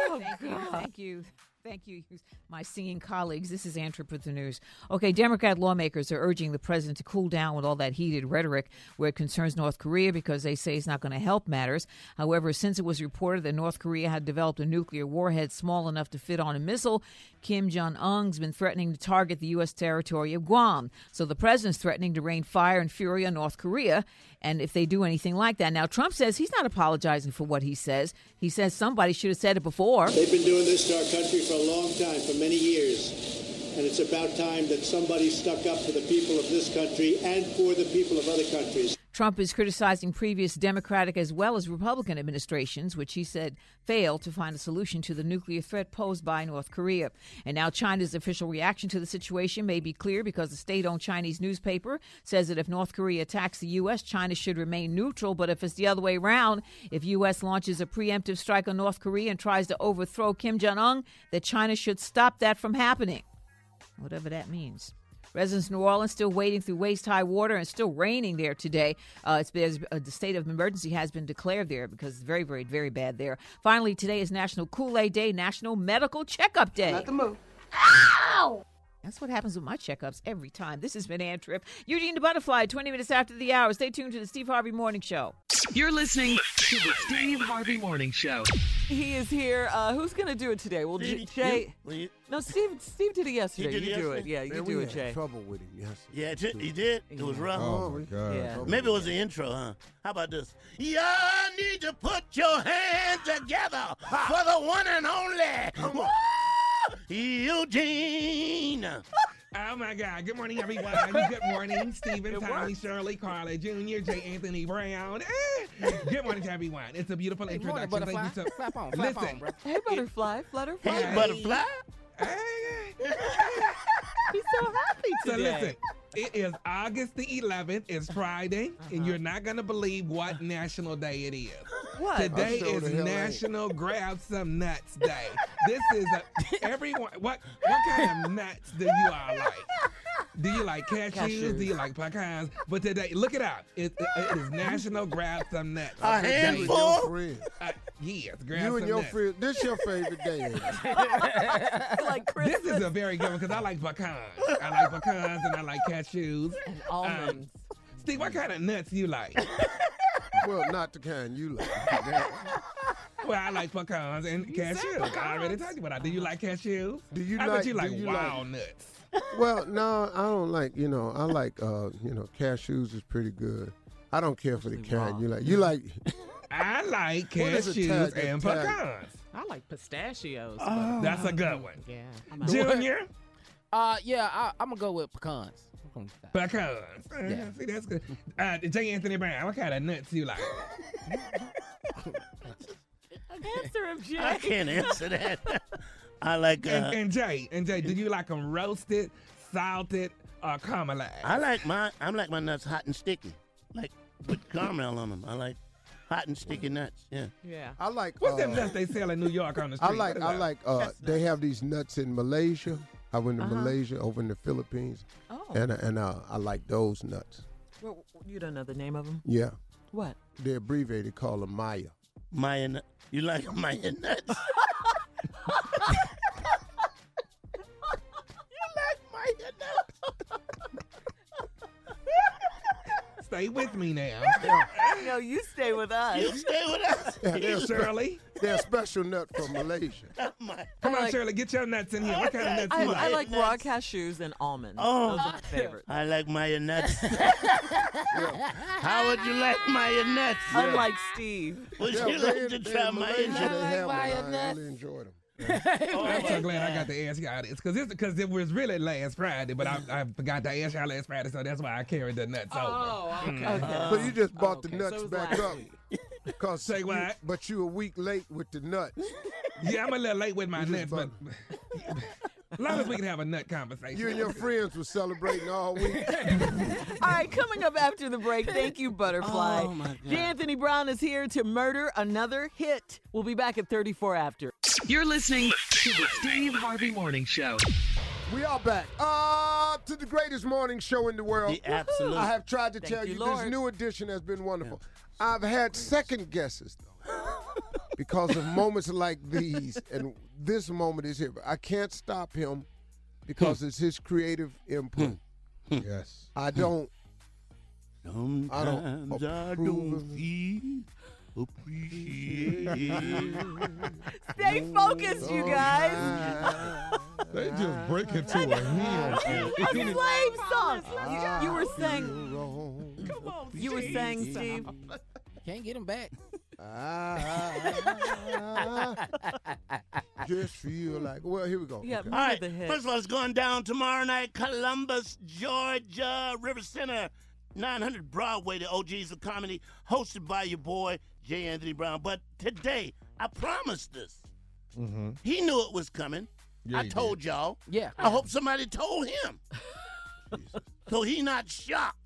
Oh, Thank you, oh, thank you, thank you, my singing colleagues. This is Ann with the news. Okay, Democrat lawmakers are urging the president to cool down with all that heated rhetoric where it concerns North Korea because they say it's not going to help matters. However, since it was reported that North Korea had developed a nuclear warhead small enough to fit on a missile, Kim Jong Un's been threatening to target the U.S. territory of Guam. So the president's threatening to rain fire and fury on North Korea. And if they do anything like that, now Trump says he's not apologizing for what he says. He says somebody should have said it before. They've been doing this to our country for a long time, for many years. And it's about time that somebody stuck up for the people of this country and for the people of other countries. Trump is criticizing previous Democratic as well as Republican administrations, which he said failed to find a solution to the nuclear threat posed by North Korea. And now China's official reaction to the situation may be clear because the state owned Chinese newspaper says that if North Korea attacks the U.S., China should remain neutral. But if it's the other way around, if U.S. launches a preemptive strike on North Korea and tries to overthrow Kim Jong un, that China should stop that from happening. Whatever that means. Residents in New Orleans still wading through waist high water and still raining there today. Uh, it's there's, uh, the state of emergency has been declared there because it's very, very, very bad there. Finally, today is National Kool Aid Day, National Medical Checkup Day. Let them move. Ow! That's what happens with my checkups every time. This has been Ann Tripp. Eugene the Butterfly, 20 minutes after the hour. Stay tuned to the Steve Harvey Morning Show. You're listening to the Steve Harvey Morning Show. He is here. Uh, who's going to do it today? Well, J- Jay. you? No, Steve. Steve did it yesterday. did it you do it. yesterday? Yeah, you Man, do we it, had Jay. trouble with him yesterday. Yeah, j- he did. It was rough. Oh, my God. Yeah. Maybe it was the intro, huh? How about this? Y'all need to put your hands together for the one and only Woo! Eugene. Oh my God! Good morning, everyone. Good morning, Stephen, Tommy, Shirley, Carla Jr., J. Anthony Brown. Eh. Good morning to everyone. It's a beautiful Good morning, introduction. butterfly. Thank you so. Clap on, clap Listen. on, bro. Hey, butterfly, flutterfly. Hey, butterfly. Hey. He's so happy So today. listen, it is August the 11th. It's Friday, and uh-huh. you're not gonna believe what national day it is. What? Today sure is the hell ain't. National Grab Some Nuts Day. This is a, everyone. What what kind of nuts do you all like? Do you like cashews? Cashews. Do you like pecans? But today, look it up. It, it- it is National Grab Some Nuts. A Day. handful? Uh, yes, grab You some and your nuts. friend. This your favorite day. ain't it? like This is a very good one because I like pecans. I like pecans and I like cashews. and almonds. Steve, what kind of nuts you like? Well, not the kind you like. Well, I like pecans and cashews. I already told you what I do. You like cashews? Do you I like? bet you like do you like- walnuts. Well, no, I don't like. You know, I like. uh You know, cashews is pretty good. I don't care for the kind you like. You like. I like cashews Italian- and Italian? pecans. I like pistachios. That's a good one. Yeah. Junior, Uh, yeah, I, I'm gonna go with pecans. Pecans. Uh, Yeah. See, that's good. Uh, J. Anthony Brown, what kind of nuts you like? Answer him, Jay. I can't answer that. I like. Uh, and, and Jay, and Jay, do you like them roasted, salted, or caramelized? I like my. I'm like my nuts hot and sticky, like with caramel on them. I like hot and sticky nuts. Yeah. Yeah. I like. What's uh, them nuts they sell in New York on the street? I street? like. I like. Uh, they have these nuts in Malaysia. I went to Uh-huh. Malaysia, over in the Philippines, Oh. and and uh, I like those nuts. Well, you don't know the name of them? Yeah, What? they're abbreviated. Call them Maya. Maya, you like Maya nuts? you like Maya nuts? Stay with me now. no, you stay with us. You stay with us. Yeah, they're, spe- Shirley, they're a special nut from Malaysia. My- come on, like- Shirley, get your nuts in here. What kind of nuts I, you like? I like? like raw cashews and almonds. Oh. Those are my favorites. I like Maya nuts. How would you like my nuts? Unlike Steve. Would Yeah, you they like to try in Maya Malaysia, nuts? they have them. Maya I really enjoyed them. I'm oh, so glad I got to ask y'all this because it's because it was really last Friday, but I, I forgot to ask y'all last Friday, so that's why I carried the nuts oh, over. Oh, okay. Hmm. Okay. So you just bought Okay, the nuts it was back up. Cause Say you- what? But you a week late with the nuts. Yeah, I'm a little late with my You nuts, but as long as we can have a nut conversation. You and your friends were celebrating all week. All right, coming up after the break, thank you, Butterfly. Oh, my God. J. Anthony Brown is here to murder another hit. We'll be back at 34 after. You're listening to the Steve Harvey Morning Show. We are back. Uh, to the greatest morning show in the world. The absolute. I have tried to Thank tell you, you, this new edition has been wonderful. I've had second guesses though. because of moments like these, and this moment is here. But I can't stop him because it's his creative input. yes. I Hmm. don't Sometimes I don't I don't of- feel appreciated. Stay focused, you guys. They just break into a hymn. A slave song. You, you were saying. Come on, You were saying, Steve. Can't get him back. I just feel like. Well, here we go. Yeah, Okay. All right. the. First of all, it's going down tomorrow night, Columbus, Georgia, River Center, 900 Broadway, the OGs of comedy, hosted by your boy J. Anthony Brown. But today, I promised this. Mm-hmm. He knew it was coming. Yeah, I he told y'all. Yeah. I hope somebody told him, so he not shocked.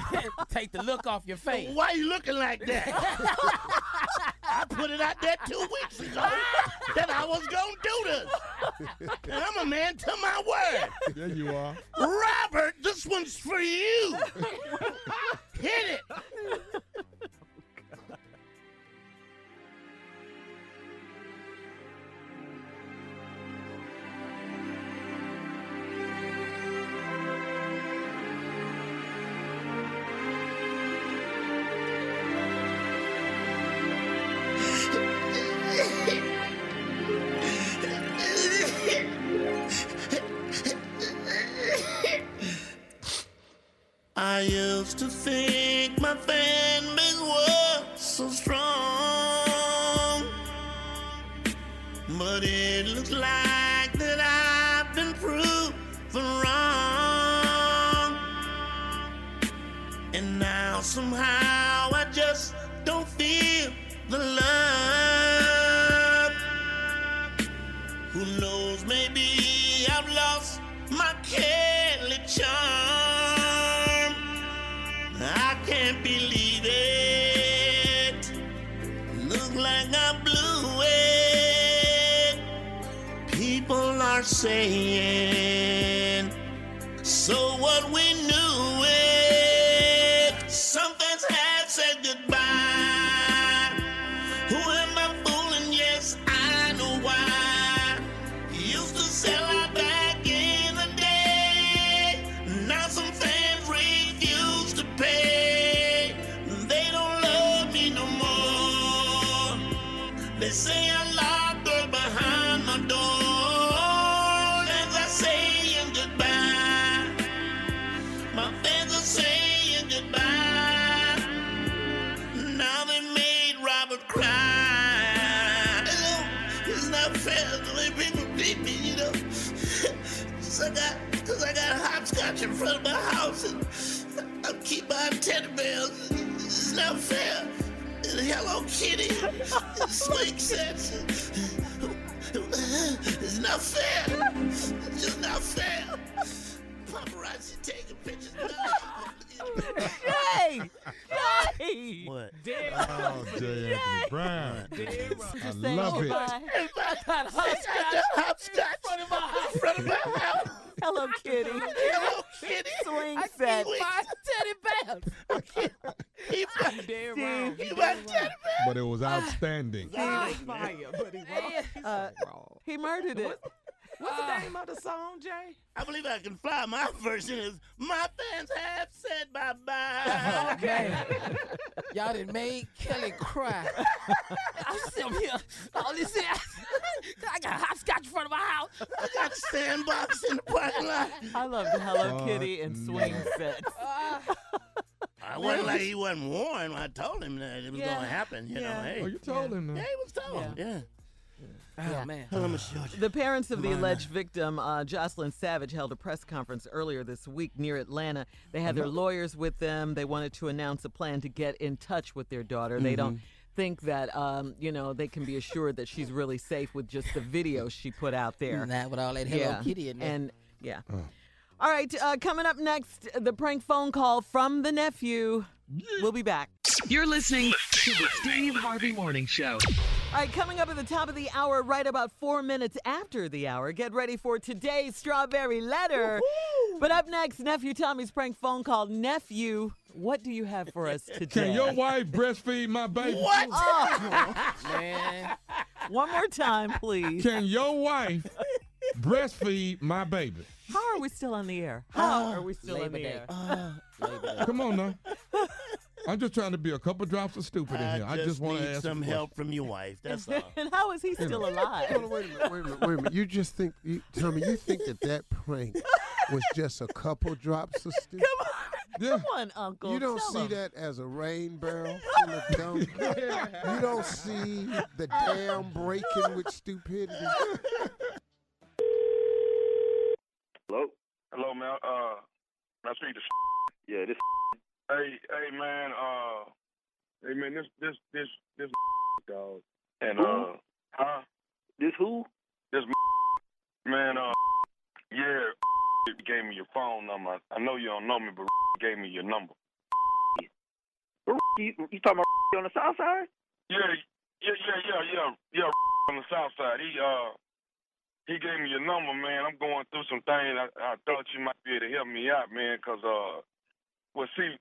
Take the look off your face. Why you looking like that? I put it out there two weeks ago that I was gonna do this. And I'm a man to my word. There you are. Robert, this one's for you. Hit it. I used to think my fan base was so strong, but it looks like that I've been proven wrong. And now somehow I just don't feel the love. Who knows, maybe I've lost my Kelly can't believe it. Look like I blew it. People are saying. Keep buying teddy bears. It's not fair. Hello Kitty, swing sets. It's not fair. It's just not fair. Jay! What? Oh, J. Anthony Brown. I Just saying love it. goodbye. I got hopscotch hopscotch in front of my house. front of my house. Hello, Kitty. Hello Kitty. Swing I set. keep buying teddy bears. He bought, Damn Steve. wrong. he bought teddy bears. But it was outstanding. Fire, but he wrong. Uh, wrong. He murdered it. What's the ah. name of the song, Jay? I believe I can fly. My version is my fans have said bye bye. Okay. Y'all done made Kelly cry. I'm sitting here. All this here. I got hopscotch in front of my house. I got a sandbox in the parking lot. I love the Hello Oh, Kitty and swing no. sets. Uh, I wasn't like he wasn't warned. when I told him that it was Yeah. gonna happen. You Yeah. know, hey. Oh, you told him Yeah, that. he was told. Yeah. Oh, man. Hold Miss Georgia. The parents of the alleged victim, uh, Jocelyn Savage, held a press conference earlier this week near Atlanta. They had their lawyers with them. They wanted to announce a plan to get in touch with their daughter. They don't think that, um, you know, they can be assured that she's really safe with just the video she put out there. That with all that Hello yeah. Kitty in there. And yeah. All right, uh, coming up next, the prank phone call from the nephew. We'll be back. You're listening to the Steve Harvey Morning Show. All right, coming up at the top of the hour, right about four minutes after the hour. Get ready for today's strawberry letter. But up next, nephew Tommy's prank phone call. Nephew, what do you have for us today? Can your wife breastfeed my baby? What? Oh, Man. one more time, please. Can your wife breastfeed my baby? How are we still on the air? How are we still on the Day. air? Uh, Come on now. I'm just trying to be a couple drops of stupid in here. I just just want to ask some a help from your wife. That's all. and how is he still alive? Hold on, wait a minute, wait a minute, wait a minute. You just think, you, Tommy, you think that that prank was just a couple drops of stupid? Come Yeah. Come on, Uncle. You don't Tell see him. that as a rain barrel full of dumb. you don't see the dam breaking with stupidity. Hello? Hello, man. Uh, I speak to. Yeah, this. Hey, hey, man. Uh, hey, man. This, this, this, this dog. And uh, huh? This who? This man. Uh, yeah. He gave me your phone number. I know you don't know me, but he gave me your number. You, you talking about on the south side? Yeah, yeah, yeah, yeah, yeah, yeah. On the south side, he uh, he gave me your number, man. I'm going through some things. I, I thought you might be able to help me out, man. Cause uh, well, see,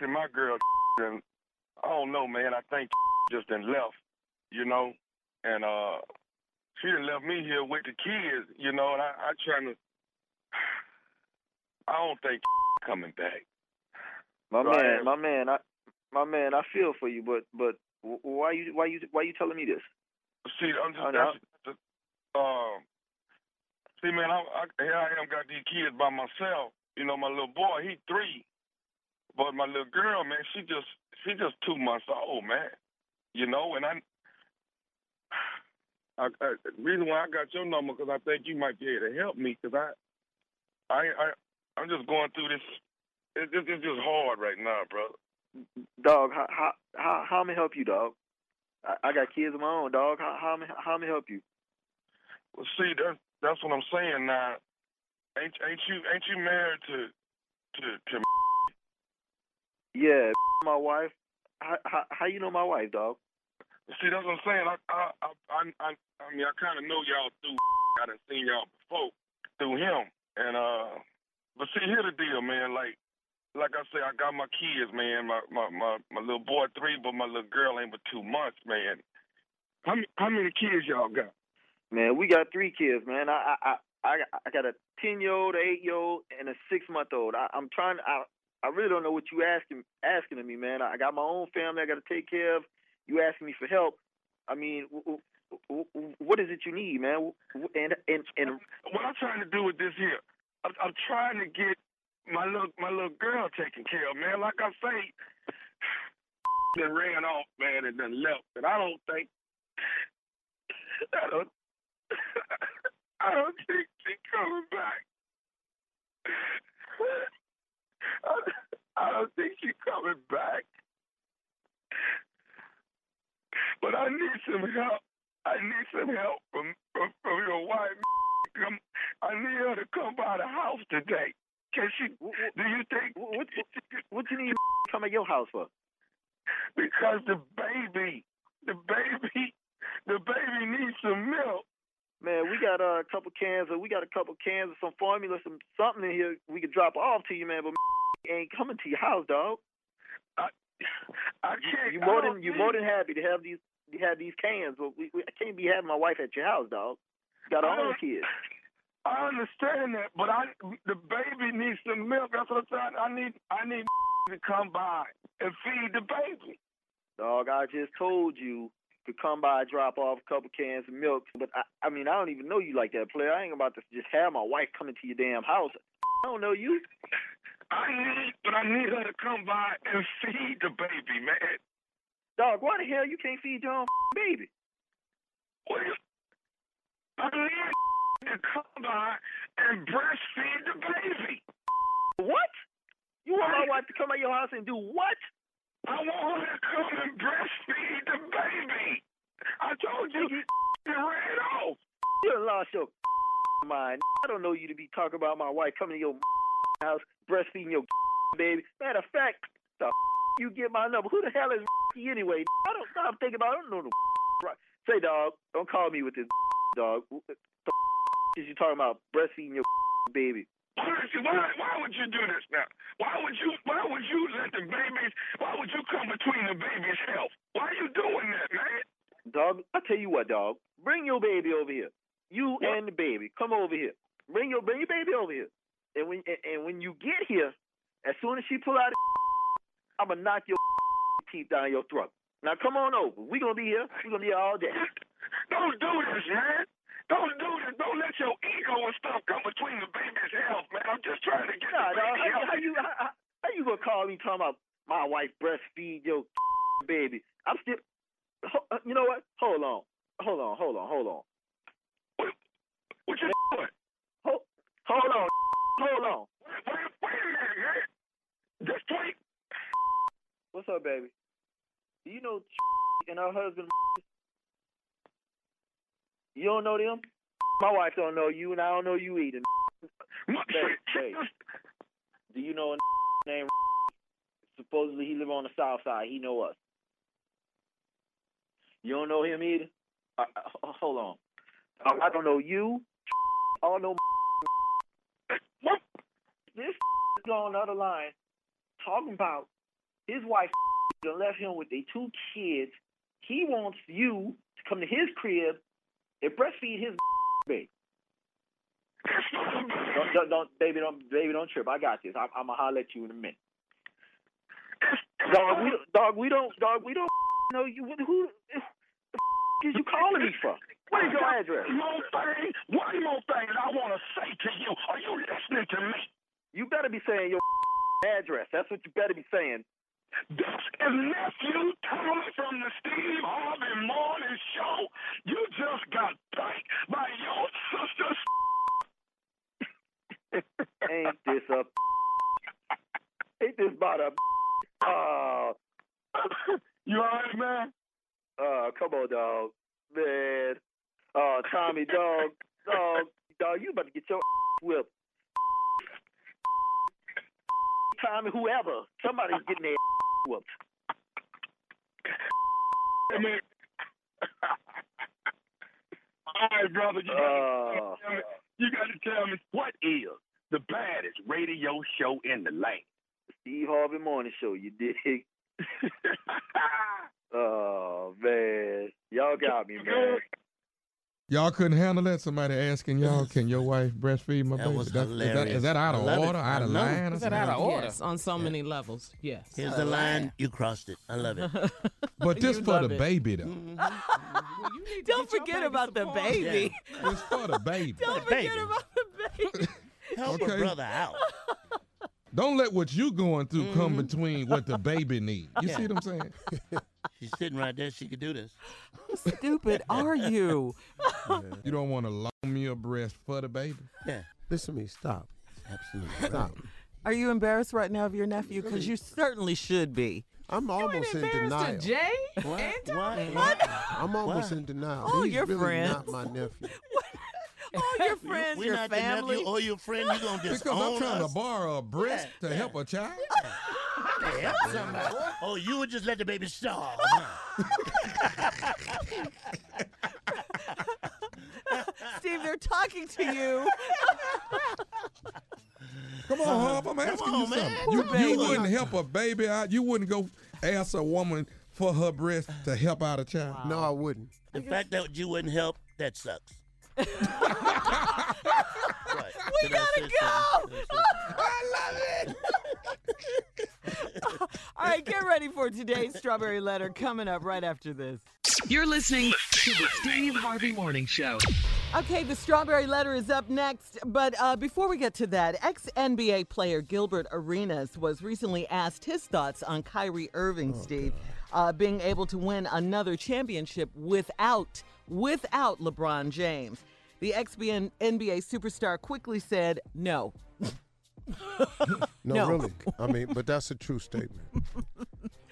to my girl, and I don't know, man. I think just done left, you know, and uh, she done left me here with the kids, you know, and I, I trying to. I don't think coming back. My Right. man, my man, I, my man, I feel for you, but but wh- why you why you why you telling me this? See, I'm just Oh, no. that's, um. See, man, I, I here I am got these kids by myself. You know, my little boy, he three, but my little girl, man, she just she just two months old, man. You know, and I. I, I the reason why I got your number because I think you might be able to help me because I, I, I, I'm just going through this. It, it, it's just hard right now, bro. Dog, how how how how me help you, dog? I, I got kids of my own, dog. How how me how me help you? Well, see, that's that's what I'm saying now. Ain't ain't you ain't you married to to to? Yeah, my wife. How how, how you know my wife, dog? See, that's what I'm saying. I I I I, I, I mean, I kind of know y'all through, I done seen y'all before through him. And uh, but see, here's the deal, man. Like, like I say, I got my kids, man. My my my, my little boy three, but my little girl ain't but two months, man. How many, how many kids y'all got? Man, we got three kids, man. I I I, I got a ten year old, eight year old, and a six month old. I, I'm trying. I I really don't know what you asking asking of me, man. I got my own family I got to take care of. You asking me for help? I mean, what is it you need, man? And and and What I'm trying to do with this here, I'm, I'm trying to get my little my little girl taken care of, man. Like I say, then ran off, man, and then left. And I don't think I don't I don't think she coming back. I, don't think she coming back. But I need some help. I need some help from from, from your wife. Come, I need her to come by the house today. Can she? Do you think? What, what you need to come at your house for? Because the baby, the baby, the baby needs some milk. Man, we got uh, a couple cans of we got a couple cans of some formula, some something in here we could drop off to you, man. But ain't coming to your house, dog. I, I can't. You I more than you more than happy to have these have these cans, but we, we I can't be having my wife at your house, dog. Got our own kids. I understand that, but I the baby needs some milk. That's what I'm saying. I need I need to come by and feed the baby. Dog, I just told you to come by, drop off a couple cans of milk. But I, I mean, I don't even know you like that, player. I ain't about to just have my wife coming to your damn house. I don't know you. I need, but I need her to come by and feed the baby, man. Dog, why the hell you can't feed your own baby? What you- I need to come by and breastfeed the baby. What? You want my wife to come at your house and do what? I want her to come and breastfeed the baby. I told you, you ran off. You lost your mind. I don't know you to be talking about my wife coming to your house breastfeeding your baby. Matter of fact, the you get my number. Who the hell is he anyway? I don't stop thinking about. I don't know the right. Say, dog, don't call me with this dog. The is you talking about breastfeeding your baby? Why, why, why would you do this now? Why would you? Why would you let the babies? Why would you come between the baby's health? Why are you doing that, man? Dog, I tell you what, dog. Bring your baby over here. You and the baby, come over here. Bring your bring your baby over here. And when and, and when you get here, as soon as she pull out, I'm gonna knock your teeth down your throat. Now come on over. We gonna be here. We gonna be here all day. Don't do this, man. Don't do this. Don't let your ego and stuff come between the baby's health, man. I'm just trying to get Nah, the baby How, how you how, how you gonna call me talking about my wife breastfeed your baby? I'm still. uh, You know what? Hold on. Hold on. Hold on. Hold on. What you doing? Hold, hold on. Hold on. Wait, wait, a minute, man. Just wait. What's up, baby? Do you know and her husband? You don't know them? My wife don't know you, and I don't know you either. Do you know a name? Supposedly he live on the south side. He know us. You don't know him either? Uh, uh, hold on. I, I don't know you. I don't know. This is on the other line talking about his wife done left him with their two kids. He wants you to come to his crib and breastfeed his baby. Don't, don't, don't, baby, don't, baby, don't trip. I got this. I'm, I'm gonna holler at you in a minute. Dog, we, dog, we don't, dog, we don't know you. Who, who the is you calling me for? What is your address? One more thing, one more thing that I want to say to you. Are you listening to me? You better be saying your address. That's what you better be saying. This is nephew Tommy from the Steve Harvey Morning Show. You just got pranked by your sister's. Ain't this a? Ain't this about a? Uh, you alright, man? Uh, come on, dog, man. Uh, Tommy, dog, dog, dog, you about to get your whipped. Tommy, whoever, somebody's getting their whooped. I mean, all right, brother. You got, Uh. to tell me, you got to tell me what is the baddest radio show in the land? Steve Harvey Morning Show, you dig? oh man, y'all got me, man. Y'all couldn't handle that. Somebody asking y'all, "Can your wife breastfeed my That baby?" was That- is, that, hilarious. is that out of love it. order, out of line? or Is that out of order? Yes, on so many levels. Yes. Here's the line. You crossed it. I love it. But this for the it. baby though. Mm-hmm. Don't forget about the baby. It's for the baby. Don't baby. forget about the baby. Help Okay. a brother out. Don't let what you going through come mm-hmm. between what the baby needs. You see what I'm saying? She's sitting right there. She could do this. Stupid are you? You don't want to loan me a breast for the baby. Yeah, Listen to me. Stop. absolutely. Stop. Are you embarrassed right now of your nephew? Because you certainly should be. I'm almost in denial. to Jay? What? And What? What? I'm almost Why? in denial. Oh, He's your really friends. not my nephew. All your friends, We're your not family. the nephew or your friend. You gonna get it. Because I'm trying us? to borrow a breast Yeah, to yeah. help a child. Help somebody. Oh, you would just let the baby starve. Steve, they're talking to you. Come on, Hub, I'm asking on, you something. man. You, you wouldn't help a baby out. You wouldn't go ask a woman for her breast to help out a child. No, I wouldn't. The fact that you wouldn't help, that sucks. Right. We Should gotta go. something? Should I say All right, get ready for today's strawberry letter coming up right after this. You're listening to the Steve Harvey Morning Show. Okay, the strawberry letter is up next. But uh, before we get to that, ex NBA player Gilbert Arenas was recently asked his thoughts on Kyrie Irving, Steve, uh, being able to win another championship without without LeBron James. The ex NBA superstar quickly said no. No, No. really. I mean, but that's a true statement.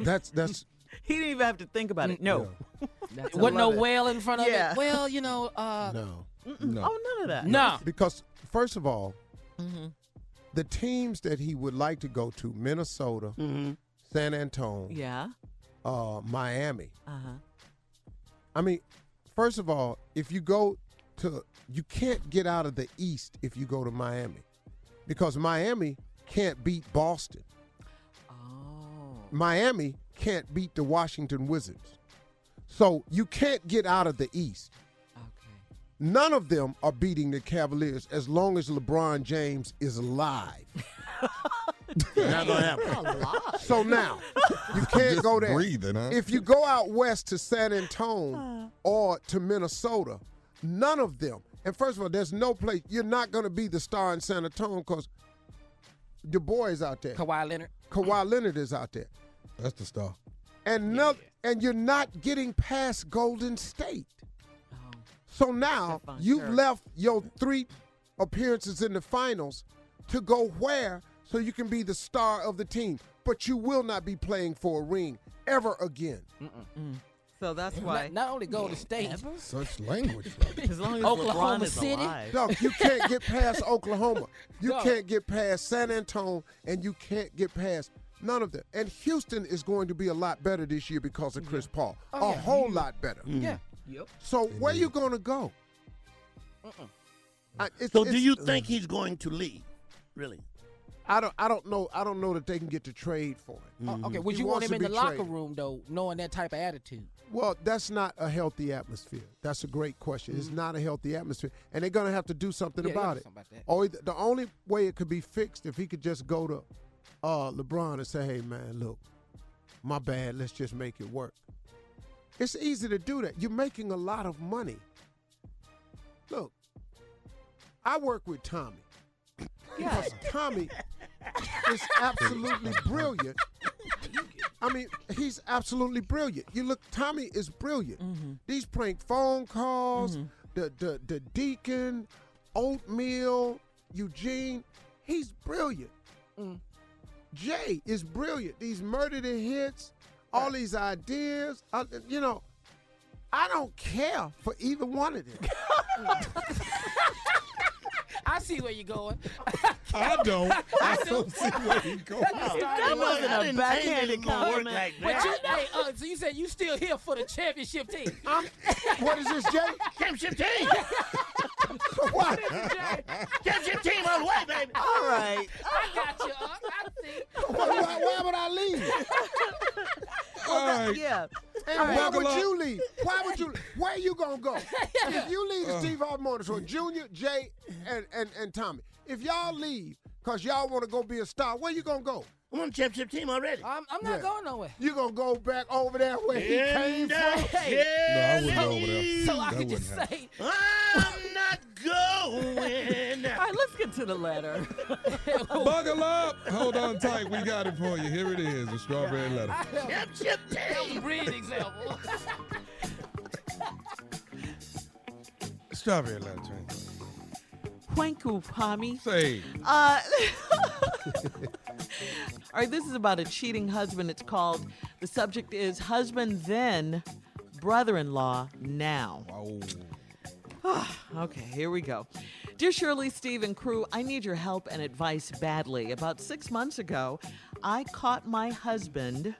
That's that's He didn't even have to think about it. No. That's Wasn't no whale in front of Yeah. it. Well, you know, uh, no. No. Oh, none of that. no. Because first of all, Mm-hmm. the teams that he would like to go to: Minnesota, Mhm. San Antonio, Yeah. Uh, Miami. Uh huh. I mean, first of all, if you go to, you can't get out of the East if you go to Miami, because Miami can't beat Boston. Oh. Miami can't beat the Washington Wizards. So you can't get out of the East. Okay. None of them are beating the Cavaliers as long as LeBron James is alive. Not gonna happen. So now you can't go there. breathing, huh? If you go out west to San Antonio or to Minnesota, none of them. And first of all, there's no place you're not going to be the star in San Antonio because your boy is out there. Kawhi Leonard. Kawhi Leonard is out there, That's the star. and no, and you're not getting past Golden State. Oh. So now Stephen you've Curry. left your three appearances in the finals to go where so you can be the star of the team, but you will not be playing for a ring ever again. So that's why. Not, not only Golden State. Such language. Though. As long as Oklahoma LeBron is City? alive. No, you can't get past Oklahoma. You No. can't get past San Antonio, and you can't get past none of them. And Houston is going to be a lot better this year because of Chris Paul. Oh, a yeah. whole mm-hmm. lot better. Mm-hmm. Yeah. Yep. So where you going to go? I, it's- So, do you think he's going to leave? Really? I don't. I don't know. I don't know that they can get to trade for him. Oh, okay, He would you want wants him in the locker traded. room though, knowing that type of attitude? Well, that's not a healthy atmosphere. That's a great question. It's not a healthy atmosphere, and they're going to have to do something Mm-hmm. Yeah, about it. do something about that. Or the only way it could be fixed if he could just go to uh, LeBron and say, "Hey, man, look, my bad. Let's just make it work." It's easy to do that. You're making a lot of money. Look, I work with Tommy because Tommy is absolutely brilliant. I mean, he's absolutely brilliant. You look, Tommy is brilliant. Mm-hmm. These prank phone calls, mm-hmm. the, the the deacon, oatmeal, Eugene, he's brilliant. Mm. Jay is brilliant. These murder the hits, all these ideas. uh, you know, I don't care for either one of them. I see where you're going. I don't. I I do. don't see where you're going. That wasn't a backhanded compliment. But you, hey, uh, so you said you still here for the championship team? What is this, Jay? Championship team. What? your team on the way, baby. All right. I got you. Uh, I see. Why, why, why would I leave? All right. Yeah. And All right. why would you leave? Why would you? Where you gonna go? if you leave the Steve Harvey Morning Show, Junior, Jay, and, and, and Tommy, if y'all leave because y'all want to go be a star, where you gonna go? I'm on the championship team already. I'm, I'm not Yeah. going nowhere. You gonna go back over there where he came And, uh, from? Hey. No, I wouldn't go over there. So I That could just wouldn't happen. say, I'm not going. All right, let's get to the letter. Buckle up. Hold on tight. We got it for you. Here it is, the strawberry letter. Championship that was a team. example. Strawberry letter, Trent. Wanku Pami. Say, Uh, all right, this is about a cheating husband. It's called, the subject is Husband Then, Brother in Law Now. oh, Okay, here we go. Dear Shirley, Steve, and crew, I need your help and advice badly. About six months ago, I caught my husband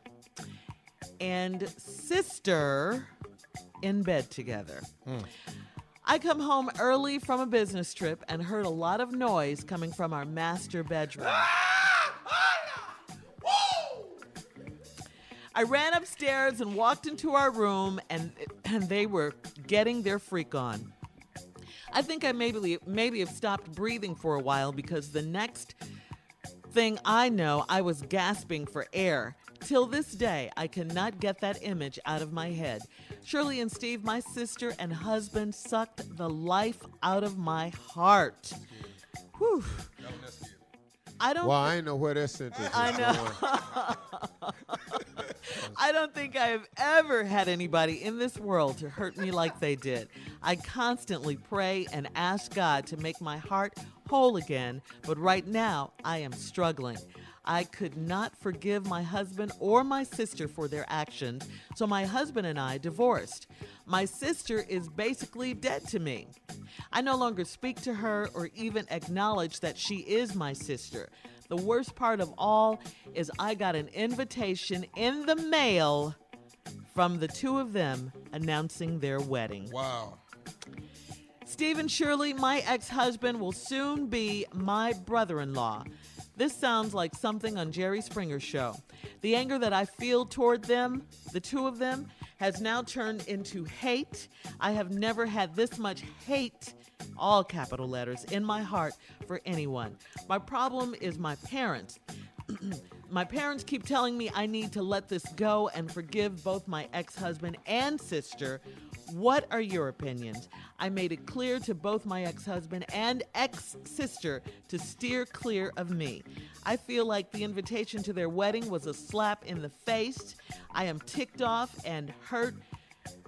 and sister in bed together. Hmm. I come home early from a business trip and heard a lot of noise coming from our master bedroom. Ah! I ran upstairs and walked into our room, and, and they were getting their freak on. I think I maybe maybe have stopped breathing for a while because the next thing I know, I was gasping for air. Till this day, I cannot get that image out of my head. Shirley and Steve, my sister and husband, sucked the life out of my heart. Whew. I don't. Well, I know where that sentence is I know. I don't think I have ever had anybody in this world to hurt me like they did. I constantly pray and ask God to make my heart whole again, but right now I am struggling. I could not forgive my husband or my sister for their actions, so my husband and I divorced. My sister is basically dead to me. I no longer speak to her or even acknowledge that she is my sister. The worst part of all is I got an invitation in the mail from the two of them announcing their wedding. wow. Stephen Shirley, my ex husband, will soon be my brother in law. This sounds like something on Jerry Springer's show. The anger that I feel toward them, the two of them, has now turned into hate. I have never had this much hate, all capital letters, in my heart for anyone. My problem is my parents. my parents keep telling me I need to let this go and forgive both my ex husband and sister. What are your opinions? I made it clear to both my ex husband and ex sister to steer clear of me. I feel like the invitation to their wedding was a slap in the face. I am ticked off and hurt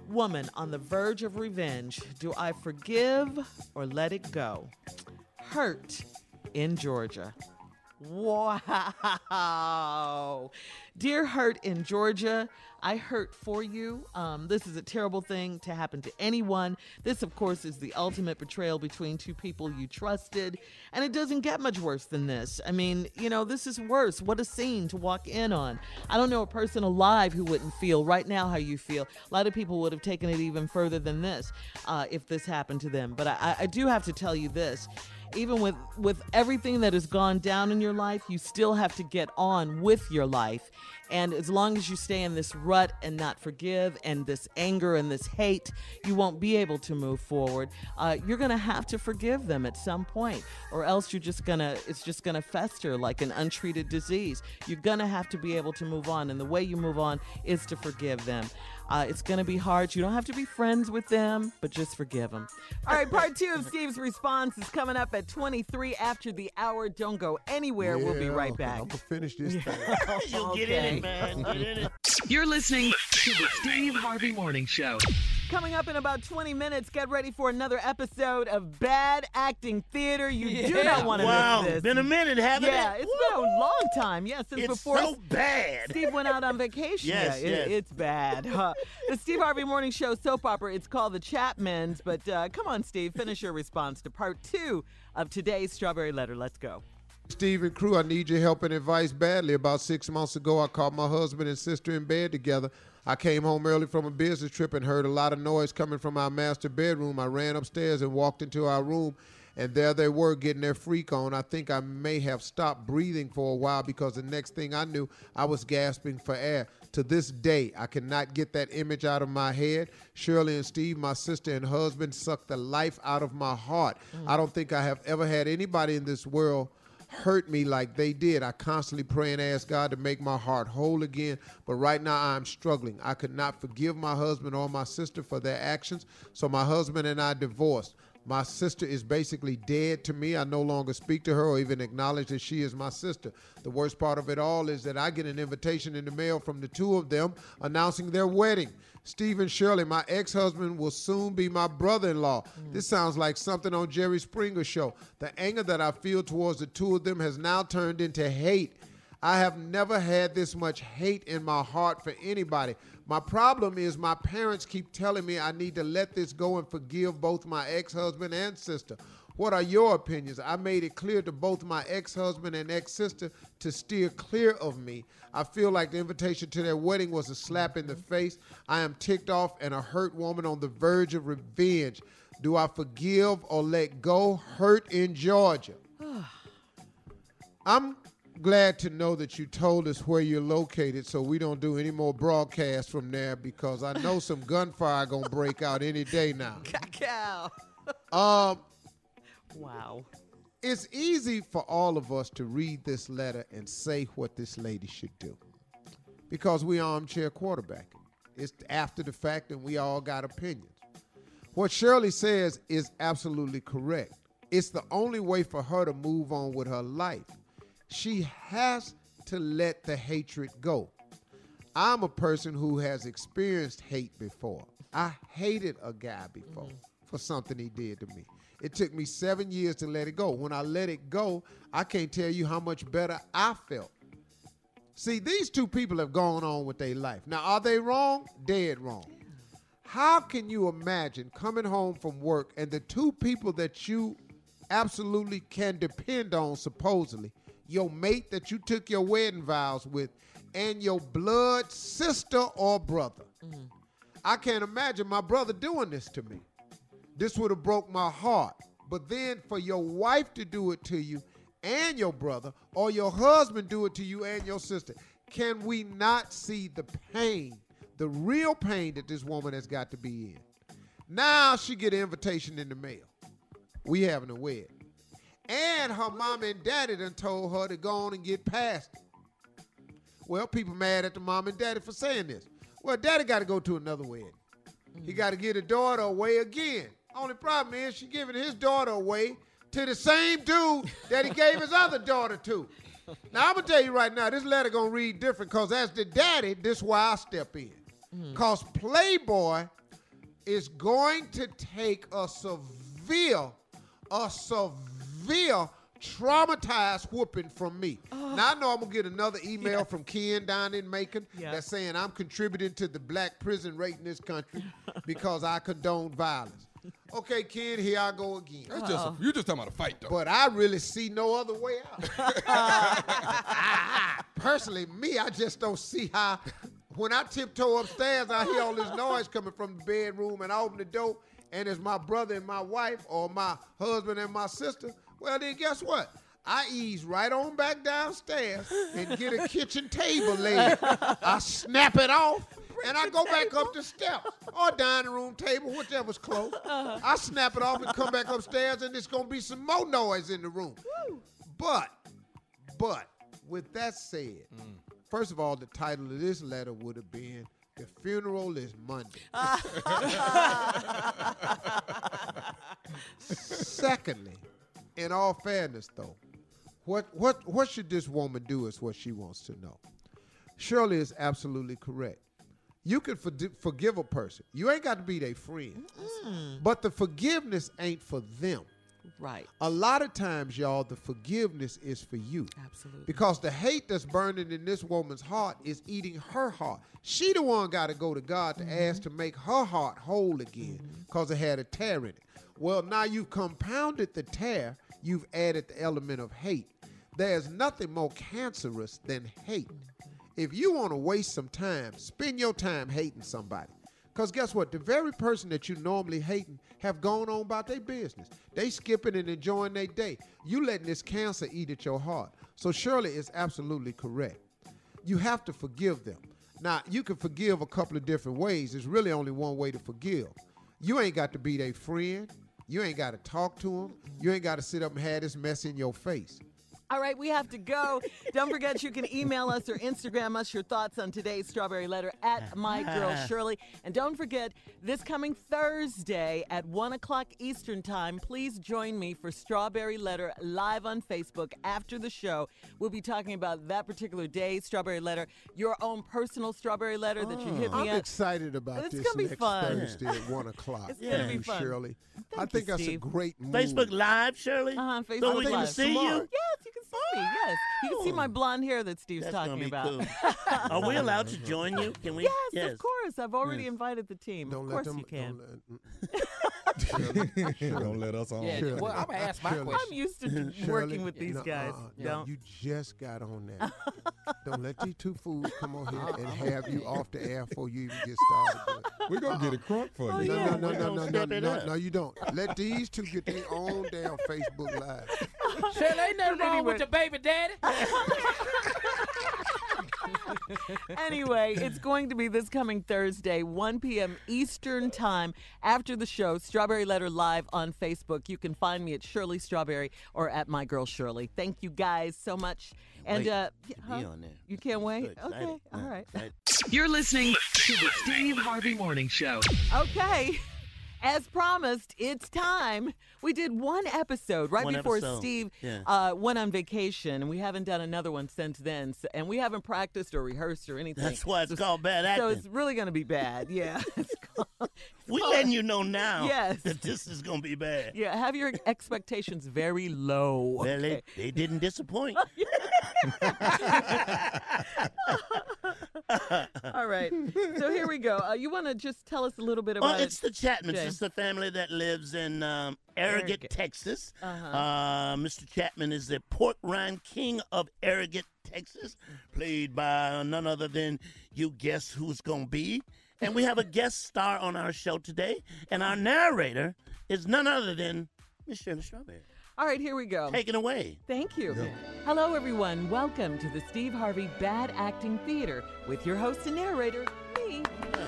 woman on the verge of revenge. Do I forgive or let it go? Hurt in Georgia. Wow. Dear Hurt in Georgia, I hurt for you. Um, this is a terrible thing to happen to anyone. This, of course, is the ultimate betrayal between two people you trusted. And it doesn't get much worse than this. I mean, you know, this is worse. What a scene to walk in on. I don't know a person alive who wouldn't feel right now how you feel. A lot of people would have taken it even further than this uh, if this happened to them. But I, I do have to tell you this even with with everything that has gone down in your life you still have to get on with your life. And as long as you stay in this rut and not forgive and this anger and this hate you won't be able to move forward. Uh, you're gonna have to forgive them at some point or else you're just gonna it's just gonna fester like an untreated disease. You're gonna have to be able to move on and the way you move on is to forgive them uh, it's going to be hard. You don't have to be friends with them, but just forgive them. All right, part two of Steve's response is coming up at 23 after the hour. Don't go anywhere. we'll be right back. I'm gonna finish this thing. You'll get in it, man. Get in it. You're listening to the Steve Harvey Morning Show. Coming up in about 20 minutes, get ready for another episode of Bad Acting Theater. You do not want to Wow, miss this. been a minute, haven't yeah, it? it's been a long time. Yeah, since It's before so bad. Steve went out on vacation. Yes, yeah, it- yes. it's bad. Uh, the Steve Harvey Morning Show soap opera. It's called The Chapmans. But uh, come on, Steve, finish your response to part two of today's Strawberry Letter. Let's go. Stephen Crew, I need your help and advice badly. About six months ago, I caught my husband and sister in bed together. I came home early from a business trip and heard a lot of noise coming from our master bedroom. I ran upstairs and walked into our room, and there they were getting their freak on. I think I may have stopped breathing for a while because the next thing I knew, I was gasping for air. To this day, I cannot get that image out of my head. Shirley and Steve, my sister and husband, sucked the life out of my heart. Mm. I don't think I have ever had anybody in this world hurt me like they did. I constantly pray and ask God to make my heart whole again, but right now I'm struggling. I could not forgive my husband or my sister for their actions, so my husband and I divorced. My sister is basically dead to me. I no longer speak to her or even acknowledge that she is my sister. The worst part of it all is that I get an invitation in the mail from the two of them announcing their wedding. Stephen Shirley, my ex husband, will soon be my brother in law. Mm. This sounds like something on Jerry Springer show. The anger that I feel towards the two of them has now turned into hate. I have never had this much hate in my heart for anybody. My problem is my parents keep telling me I need to let this go and forgive both my ex husband and sister. What are your opinions? I made it clear to both my ex husband and ex sister to steer clear of me. I feel like the invitation to their wedding was a slap in the face. I am ticked off and a hurt woman on the verge of revenge. Do I forgive or let go? Hurt in Georgia. I'm glad to know that you told us where you're located so we don't do any more broadcasts from there because I know some gunfire gonna break out any day now. Cacao. Um, wow. It's easy for all of us to read this letter and say what this lady should do because we armchair quarterbacking. It's after the fact and we all got opinions. What Shirley says is absolutely correct. It's the only way for her to move on with her life. She has to let the hatred go. I'm a person who has experienced hate before. I hated a guy before mm-hmm. for something he did to me. It took me seven years to let it go. When I let it go, I can't tell you how much better I felt. See, these two people have gone on with their life. Now, are they wrong? Dead wrong. How can you imagine coming home from work and the two people that you absolutely can depend on, supposedly, your mate that you took your wedding vows with, and your blood sister or brother? Mm-hmm. I can't imagine my brother doing this to me. This would have broke my heart. But then for your wife to do it to you and your brother, or your husband do it to you and your sister, can we not see the pain, the real pain that this woman has got to be in? Now she get an invitation in the mail. We having a wedding. And her mom and daddy done told her to go on and get past it. Well, people mad at the mom and daddy for saying this. Well, daddy got to go to another wedding. He got to get a daughter away again. Only problem is she giving his daughter away to the same dude that he gave his other daughter to. Now I'm gonna tell you right now, this letter gonna read different because as the daddy, this why I step in. Mm-hmm. Cause Playboy is going to take a severe, a severe traumatized whooping from me. Now I know I'm gonna get another email from Ken down in Macon Yeah. that's saying I'm contributing to the black prison rate in this country because I condone violence. Okay, kid, here I go again. That's just a, you just talking about a fight though. But I really see no other way out. Personally, me, I just don't see how. When I tiptoe upstairs, I hear all this noise coming from the bedroom, and I open the door, and it's my brother and my wife, or my husband and my sister. Well, then guess what? I ease right on back downstairs and get a kitchen table laid. I snap it off, and I go back up the steps or dining room table, whichever's close. I snap it off and come back upstairs, and it's gonna be some more noise in the room. But, but, with that said, mm. first of all, the title of this letter would have been "The Funeral Is Monday." Secondly, in all fairness, though, what what what should this woman do? Is what she wants to know. Shirley is absolutely correct. You can fordi- forgive a person. You ain't got to be their friend, but the forgiveness ain't for them. Right. A lot of times, y'all, the forgiveness is for you. Absolutely. Because the hate that's burning in this woman's heart is eating her heart. She the one got to go to God to mm-hmm. ask to make her heart whole again mm-hmm. because it had a tear in it. Well, now you've compounded the tear. You've added the element of hate. There's nothing more cancerous than hate. Mm-hmm. If you want to waste some time, spend your time hating somebody. Because guess what? The very person that you normally hating have gone on about their business. They skipping and enjoying their day. You letting this cancer eat at your heart. So Shirley is absolutely correct. You have to forgive them. Now, you can forgive a couple of different ways. There's really only one way to forgive. You ain't got to be their friend. You ain't got to talk to them. You ain't got to sit up and have this mess in your face. All right, we have to go. Don't forget you can email us or Instagram us your thoughts on today's strawberry letter at my girl Shirley. And don't forget, this coming Thursday at 1 o'clock Eastern Time, please join me for Strawberry Letter live on Facebook after the show. We'll be talking about that particular day, Strawberry Letter, your own personal Strawberry Letter that you hit me I'm up. excited about It's this gonna be next fun. Thursday at 1 o'clock. It's gonna be fun. Shirley. Thank I you, think that's a great move. Facebook Live, Shirley? Uh-huh, So Facebook we can Live. see you? Yes, you can see me. Yes, you can see my oh. blonde hair that Steve's That's talking gonna be about. cool. Are we allowed to join you? Can we? Yes, of course. I've already Yes. invited the team. Don't of let course them- you can. Don't let us on. Yeah, Shirley. well, I'm gonna ask my Shirley. question. I'm used to Shirley, working with these no, guys. uh-uh, Don't. You just got on that. Don't let these two fools come on here and uh-uh. have you off the air before you even get started. We're going to get it crunk for Oh, you. No, yeah. no, no, We're no, no, no, no, no, you don't. Let these two get their own damn Facebook Live. Shirley, ain't nothing wrong Anyway. with the baby daddy. Anyway, it's going to be this coming Thursday, 1 p.m. Eastern Time after the show. Strawberry Letter Live on Facebook. You can find me at Shirley Strawberry or at My Girl Shirley. Thank you guys so much. And uh, huh? be on there. you can't wait. So. Okay, all Yeah, right. excited. You're listening to the Steve Harvey Morning Show. Okay. As promised, it's time. We did one episode right One before episode. Steve Yeah. uh, went on vacation, and we haven't done another one since then. So, and we haven't practiced or rehearsed or anything. That's why it's So- called bad acting. So it's really going to be bad. Yeah. We letting you know now Yes. that this is gonna be bad. yeah. Have your expectations very low. Well, okay? they, they didn't disappoint. All right. So here we go. Uh, you want to just tell us a little bit about Well, it's the Chapmans. Jay. It's the family that lives in um, Arrogant, Arrogant. Texas. Uh-huh. Uh, Mr. Chapman is the pork rind king of Arrogant, Texas, played by none other than you guess who's going to be. And we have a guest star on our show today, and our narrator is none other than Miss Shirley Strawberry. All right, here we go. Take it away. Thank you. Hello, everyone. Welcome to the Steve Harvey Bad Acting Theater with your host and narrator, me,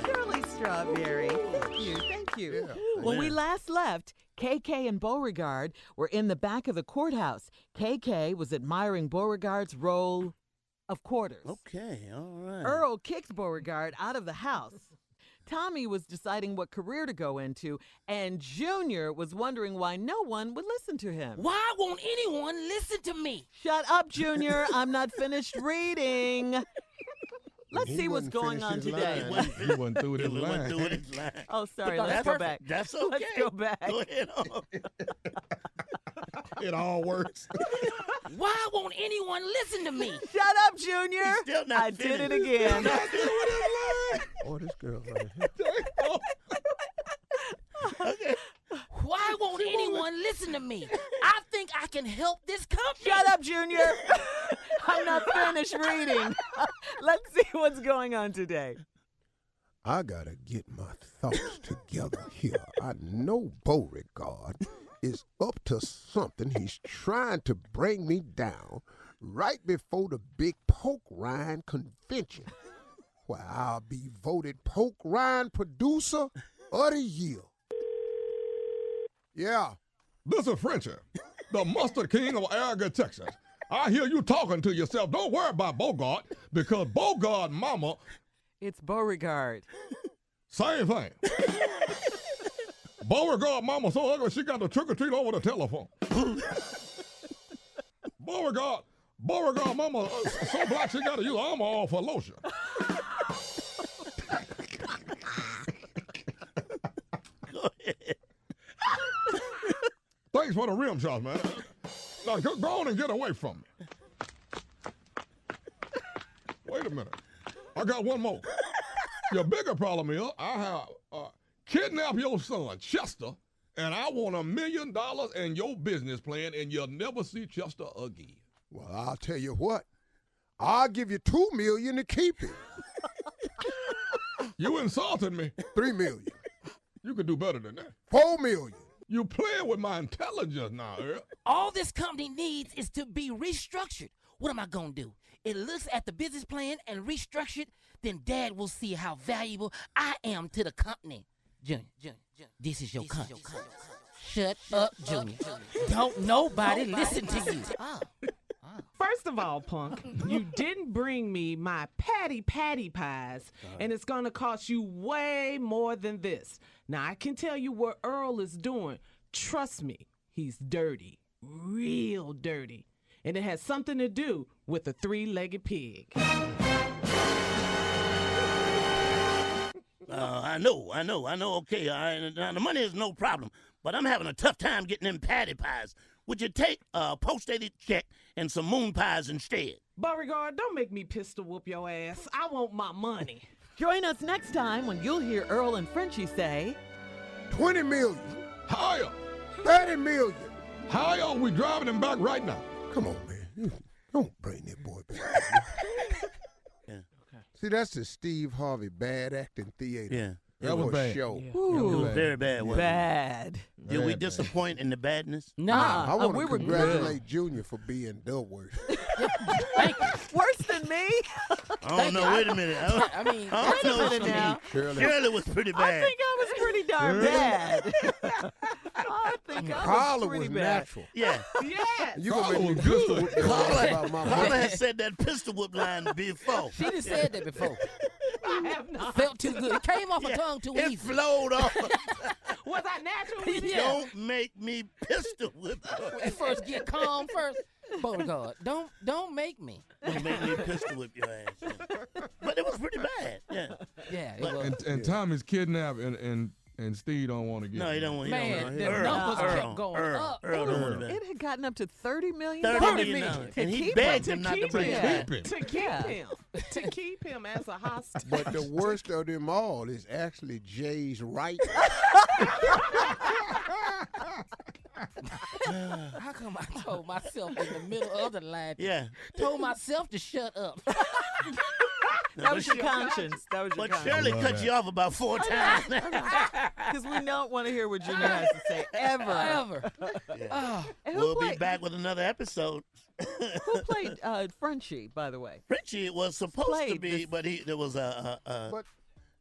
Shirley Strawberry. Thank you. Thank you. When we last left, KK and Beauregard were in the back of the courthouse. KK was admiring Beauregard's roll of quarters. Okay, all right. Earl kicked Beauregard out of the house. Tommy was deciding what career to go into, and Junior was wondering why no one would listen to him. Why won't anyone listen to me? Shut up, Junior. I'm not finished reading. Let's He see what's going on his today. line. He wasn't through with his line. through his line. Oh, sorry. Let's that's go perfect. back. That's okay. Let's go back. Go ahead on. It all works. Why won't anyone listen to me? Shut up, Junior. He's still not I did it finished. again. Oh, this girl right here. Why won't anyone listen to me? I think I can help this company. Shut up, Junior. I'm not finished reading. Let's see what's going on today. I gotta get my thoughts together here. I know Beauregard is up to something. He's trying to bring me down right before the big poke rind convention, where I'll be voted poke rind producer of the year. Yeah. This is Frenchie, the mustard king of Arrogant, Texas. I hear you talking to yourself. Don't worry about Bogart because Bogart mama, It's Beauregard. same thing. Beauregard mama so ugly she got the trick or treat over the telephone. Beauregard, Beauregard mama uh, so black she got to use armor all for lotion. Go ahead. Thanks for the rim shots, man. Now go, go on and get away from me. Wait a minute. I got one more. Your bigger problem is I have uh, kidnapped your son, Chester, and I want a million dollars and your business plan, and you'll never see Chester again. Well, I'll tell you what. I'll give you two million to keep it. You insulted me. Three million. You could do better than that. Four million. You playing with my intelligence now, Earl. All this company needs is to be restructured. What am I gonna do? It looks at the business plan and restructure it, then Dad will see how valuable I am to the company. Junior, Junior, Junior, this is your company. Shut up, Junior. Don't nobody listen to you. First of all, punk, you didn't bring me my patty patty pies, and it's gonna cost you way more than this. Now I can tell you what Earl is doing. Trust me, he's dirty, real dirty, and it has something to do with a three-legged pig. Uh, I know, I know, I know. Okay, I, now the money is no problem, but I'm having a tough time getting them patty pies. Would you take a post-dated check and some moon pies instead? Beauregard, don't make me pistol whoop your ass. I want my money. Join us next time when you'll hear Earl and Frenchie say, 20 million. Higher. 30 million. Higher. We driving him back right now. Come on, man. Don't bring that boy back. See, that's the Steve Harvey bad acting theater. Yeah. That was bad. Show. Ooh, Very bad. wasn't it? bad. Did we Bad, bad. disappoint in the badness? Nah, I uh, want we to were congratulate Junior for being the worst. Worse than me? I don't know. Wait a minute. I don't, I mean, I don't know. minute now. Shirley, Shirley was pretty bad. I bad. think I was pretty darn bad. I think I Carla was pretty was bad. natural. Yeah. Yes. You gonna make me was pistol good. whoop your ass Carla, about my Carla money. has said that pistol whip line before. She done said that before. I have not. Felt too good. It came off her Yeah, tongue too It easy. flowed off. Was I natural? with? Yeah. Don't make me pistol whip. At first, get calm first. Beauregard, don't don't make me. Don't make me pistol whip your ass. yeah. But it was pretty bad. Yeah. Yeah, it But- was. And, and Tommy's kidnapped, and, and, and Steve don't want to get No, he don't want. He Man, don't want. the Earl, numbers Earl, kept going Earl, up. Earl don't want it It had gotten up to thirty million. Thirty dollars. and he begged To him not to keep bring him. Keep him. To keep him. To keep him as a hostage. But the worst of them all is actually Jay's right. How come I told myself in the middle of the line? Yeah. Told myself to shut up. That was your conscience. That was your conscience. But Shirley conscience. cut you off about four times. Because we don't want to hear what Junior has to say ever. Ever. Yeah. And who We'll be played, back with another episode. Who played uh, Frenchie, by the way? Richie was supposed to Played be, this- but he there was a. a, a But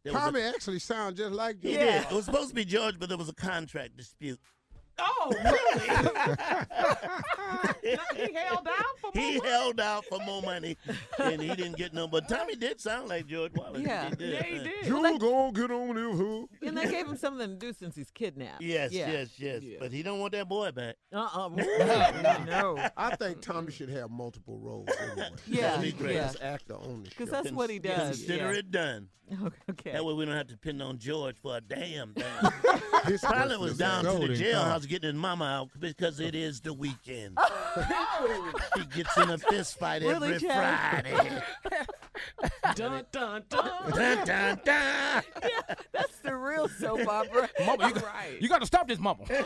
there was a- Tommy actually sounds just like he did. It was supposed to be George, but there was a contract dispute. Oh, really? he held out for more He held out for more money, and he didn't get no. But Tommy did sound like George Wallace. Yeah. he did. Yeah, he did. You gonna get on this hook? And they gave him something to do since he's kidnapped. Yes, yeah. yes, yes. Yeah. But he don't want that boy back. Uh-uh. no, no. I think Tommy should have multiple roles anyway. Yeah, He's the yeah. best actor on the show. Because that's what he does. Consider yeah. it done. Okay. That way we don't have to depend on George for a damn thing. His Probably person was down to the golden jailhouse getting his mama out because it is the weekend. he gets in a fist fight Really, every Chad? Friday. Dun, dun, dun. dun, dun, dun. That's the real soap opera. Mama, you, Right. you got to stop this, Mama. There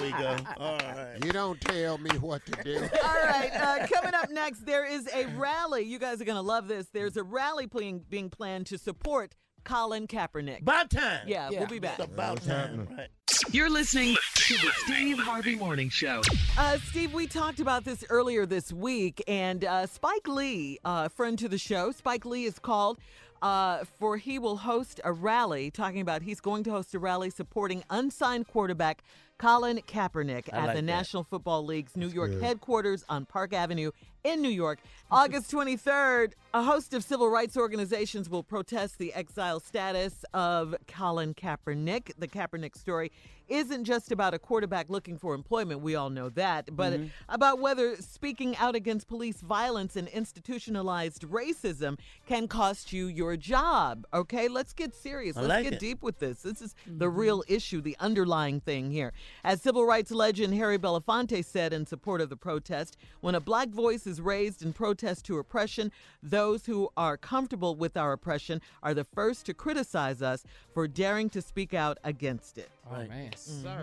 we go. All right. You don't tell me what to do. All right, uh, coming up next, there is a rally. You guys are going to love this. There's a rally being, being planned to support Colin Kaepernick. About time. Yeah, we'll be back. It's about time, right? You're listening to the Steve Harvey Morning Show. Uh, Steve, we talked about this earlier this week, and uh, Spike Lee, uh, friend to the show, Spike Lee is called uh, for he will host a rally talking about he's going to host a rally supporting unsigned quarterback Colin Kaepernick I at like the that. National Football League's New York headquarters on Park Avenue in New York. August 23rd, a host of civil rights organizations will protest the exile status of Colin Kaepernick. The Kaepernick story isn't just about a quarterback looking for employment, we all know that, but Mm-hmm. about whether speaking out against police violence and institutionalized racism can cost you your job. Okay, let's get serious. I Let's like get it. deep with this. This is the real issue, the underlying thing here. As civil rights legend Harry Belafonte said in support of the protest, when a black voice is raised in protest to oppression, those who are comfortable with our oppression are the first to criticize us for daring to speak out against it. Right. man.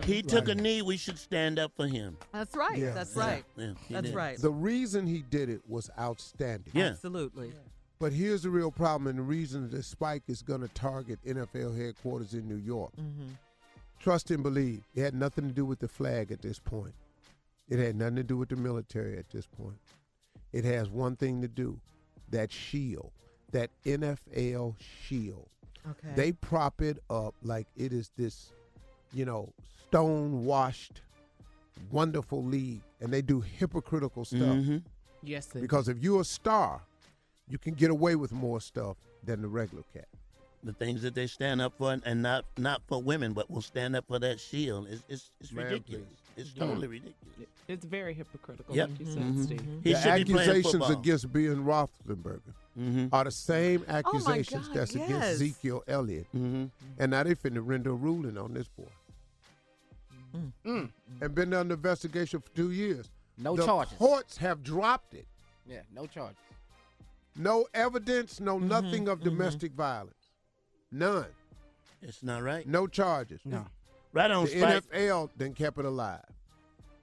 He took a knee. We should stand up for him. That's right. Yeah. That's right. Yeah, he That's did. right. The reason he did it was outstanding. Yeah. Absolutely. But here's the real problem, and the reason that Spike is going to target NFL headquarters in New York. Mm-hmm. Trust and believe. It had nothing to do with the flag at this point. It had nothing to do with the military at this point. It has one thing to do that shield, that NFL shield. Okay. They prop it up like it is this, you know, stone washed, wonderful league, and they do hypocritical stuff. Mhm. Yes, they Because if you're a star, you can get away with more stuff than the regular cat. The things that they stand up for, and not not for women, but will stand up for that shield. It's it's, it's Man, ridiculous. It's totally ridiculous. It's very hypocritical, Yep. like you said, Mhm. Steve. He the should be playing accusations football. against Ben Roethlisberger Mhm. are the same accusations God, that's yes. against Ezekiel Elliott. Mhm. And now they finna render a ruling on this boy. Mm. And been under investigation for two years. No the charges. courts have dropped it. Yeah, no charges. No evidence, no Mm-hmm, nothing of domestic violence. None. It's not right. No charges. No. Right on The Spike. NFL then kept it alive.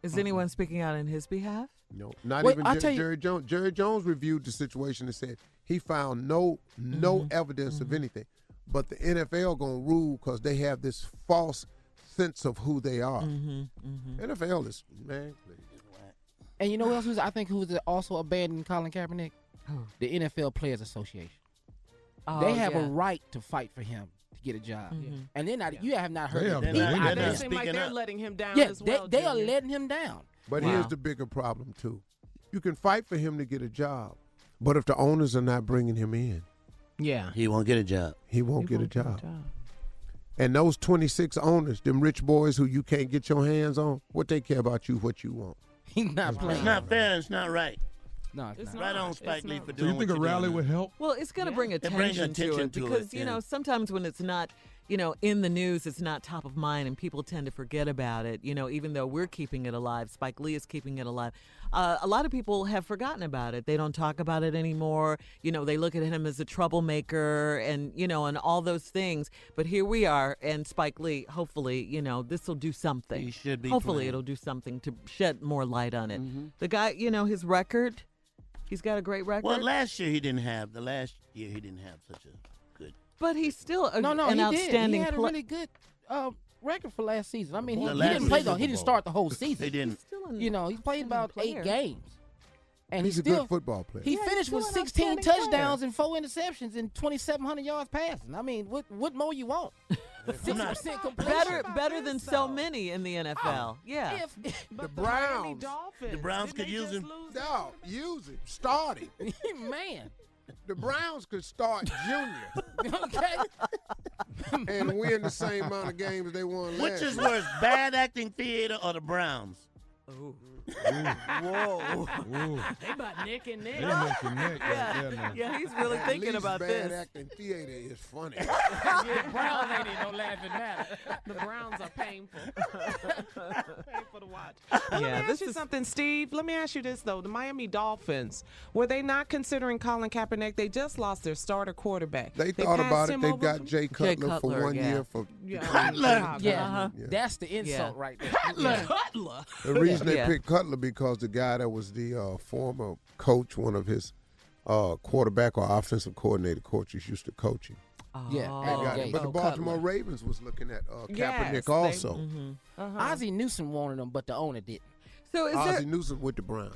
Is anyone speaking out in his behalf? No, not Wait, even I'll Jer- you- Jerry Jones. Jerry Jones reviewed the situation and said he found no no Mm-hmm. evidence of anything. But the NFL gonna rule because they have this false sense of who they are. Mm-hmm. NFL is man. And you know who else who's I think who's also abandoning Colin Kaepernick? The NFL Players Association. Oh, they have yeah. a right to fight for him to get a job, Mhm. and they're not. You have not heard. They a have peep been- out they're of not them. Like they're up. letting him down Yeah, as they, well. they are letting him down. But Wow. here's the bigger problem too. You can fight for him to get a job, but if the owners are not bringing him in, Yeah. He won't get a job. he won't He get a won't job. And those 26 owners, them rich boys who you can't get your hands on, what they care about you, what you want. He's not It's playing. not fair. It's not right. No, it's It's not. Right not. on It's Spike Lee not. for So doing you think a rally would help? Well, it's going to Yeah. bring It attention, brings attention to it to it, because you know sometimes when it's not you know in the news, it's not top of mind, and people tend to forget about it. You know, even though we're keeping it alive, Spike Lee is keeping it alive. Uh, a lot of people have forgotten about it. They don't talk about it anymore. You know, they look at him as a troublemaker, and you know, and all those things. But here we are, and Spike Lee. Hopefully, you know, this will do something. He should be Hopefully, playing. it'll do something to shed more light on it. Mm-hmm. The guy, you know, his record. He's got a great record. Well, last year he didn't have. The last year he didn't have such a. But he's still a, No, no, an he outstanding did. He had a pla- really good uh, record for last season. I mean, he, he didn't play season. though. He didn't start the whole season. He didn't. still You know, he played about outstanding eight games, and He's he a still good football player. he Yeah, finished with 16 outstanding player. touchdowns and four interceptions and 2,700 yards passing. I mean, what what more you want? Sixty percent completion. better better than so many in the NFL. yeah. If, the But Browns, Dolphins, The Browns could use just him. no, use him, start him. man, The Browns could start junior okay. and win the same amount of games they won last Which is year. worse, bad acting theater or the Browns? Whoa. Ooh, They about neck and neck. they neck and neck right there now. yeah, he's really At thinking least about bad this. acting theater is funny. yeah, the Browns ain't in no laughing matter. The Browns are painful. painful to watch. But let Yeah, me this ask you is- something, Steve. Let me ask you this though: the Miami Dolphins were they not considering Colin Kaepernick? They just lost their starter quarterback. They thought about it. They've over got from- Jay Cutler, for Cutler, one yeah. year for Yeah, Cutler. Yeah, Uh-huh. Yeah. that's the insult Yeah. right there. Cutler. Cutler. The reason they Yeah. picked Cutler because the guy that was the uh, former coach, one of his uh, quarterback or offensive coordinator coaches used to coach him. Yeah, Oh, They got okay. him. But the Baltimore Cutler. Ravens was looking at uh, Yes, Kaepernick they- also. Mhm. Uh-huh. Ozzie Newsome wanted him, but the owner didn't. So is Ozzie there Newsome with the Browns.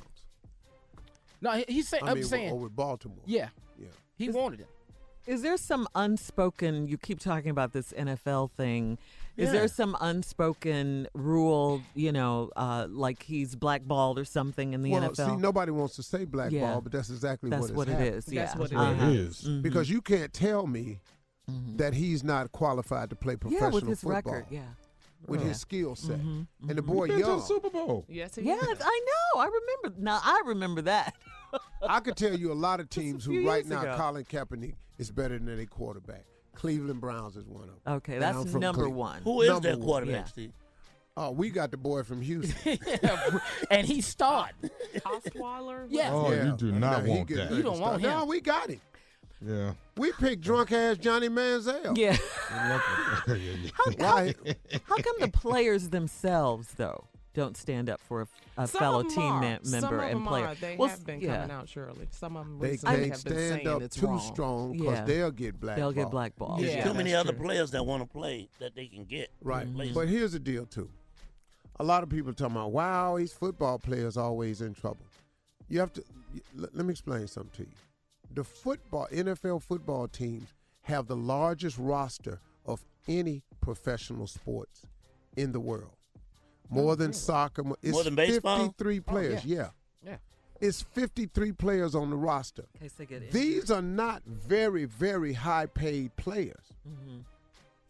No, he, he said. I I'm mean, saying, or with Baltimore. yeah, Yeah. he wanted him. is there some unspoken? You keep talking about this NFL thing. Is Yeah. there some unspoken rule? You know, uh, like he's blackballed or something in the well, NFL. see, nobody wants to say blackball, Yeah. but that's exactly That's what, what has it happened. Yeah, That's what it Uh-huh. It is. Mhm. Because you can't tell me Mhm. that he's not qualified to play professional yeah, with his football record. Yeah. with Yeah. his skill set. Mhm, And the mhm. boy Been to the young. Super Bowl. Yes, he Yes, is. I know. I remember. Now I remember that. I could tell you a lot of teams who right now ago. Colin Kaepernick is better than a quarterback. Cleveland Browns is one of them. Okay, that's number Cleveland. one. Who is Number their quarterback, Yeah. Steve? Oh, we got the boy from Houston. and he starred. Osweiler? Yeah. Oh, you do not Now, he want that. You don't want start. No, him. we got him. Yeah. We picked drunk ass Johnny Manziel. Yeah. Why? How come the players themselves, though, don't stand up for a, a Some fellow of 'em team are. ma- Some member of and 'em player? Are. They Well, have been yeah. coming out, Surely. Some of them They recently can't have been stand saying up it's too wrong. strong because Yeah. they'll get black. They'll get blackballed. There's Yeah, too many other true. players that want to play that they can get. Right. Places. But here's the deal too. A lot of people talking about wow, these football players always in trouble. You have to let let me explain something to you. The football NFL football teams have the largest roster of any professional sports in the world. More than soccer. mo- It's More than baseball? 53 players. yeah. Yeah. It's 53 players on the roster. In case they get These are not very, very high paid players. Mm-hmm.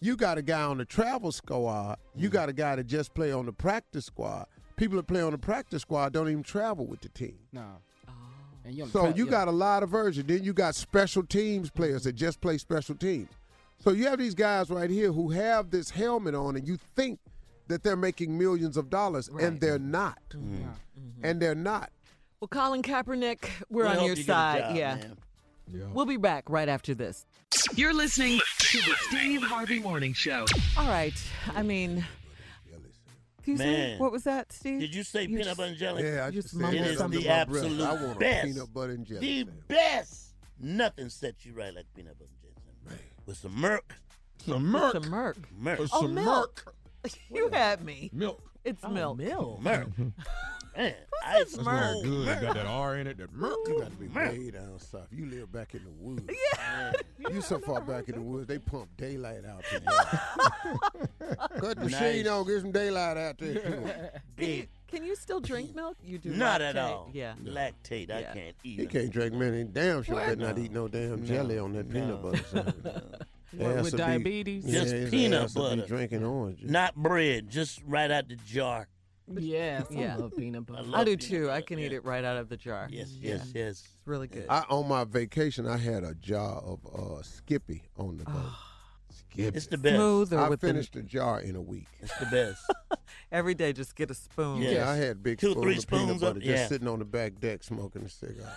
You got a guy on the travel squad. You got a guy that just play on the practice squad. People that play on the practice squad don't even travel with the team. No. Oh. And you So track, you yeah. got a lot of version. Then you got special teams players that just play special teams. So you have these guys right here who have this helmet on, and you think that they're making millions of dollars, and they're not. Mm-hmm. And they're not. Well, Colin Kaepernick, we're We on your you side. job, yeah. man. We'll be back right after this. You're listening to the Steve Harvey Morning Show. All right. I mean, you say, Man. what was that, Steve? Did you say You peanut just- butter and jelly? Yeah, I You just just said mumbled It that is something. under the my breath. I want best. peanut butter and jelly The sandwich. best. Nothing sets you right like peanut butter and jelly. With some murk. Some Merc. Some Merc. Merc. Uh, Oh, some milk. You had me. Milk. It's Oh, milk. milk. Merc. Man, says ice That's Merc? good. It got that R in it. That Merc. You got to be Man. way down south. You live back in the woods. Yeah. You so far back in the woods, they pump daylight out there. you. Cut the machine Nice. on, get some daylight out there. too. Can you, can you still drink milk? You do Not at lactate. all. Yeah. Lactate. I Yeah. can't eat He can't drink many. Damn sure better not No. eat no damn No. jelly on that peanut butter sandwich. What, with will be- diabetes? Just his peanut ass will be butter. drinking oranges. Not bread, just right out the jar. Yes, Yeah. I love peanut butter. I I do peanut too. I butter, can eat it right out of the jar. Yes, Yeah. yes, yes. It's really good. I on my vacation, I had a jar of uh, Skippy on the boat. Skippy. It's the best. Smooth or I with the- a jar in a week. It's the best. Every day, just get a spoon. Yeah. Yeah, I had big Two, spoon three of peanut spoons butter of- just yeah. sitting on the back deck smoking a cigar,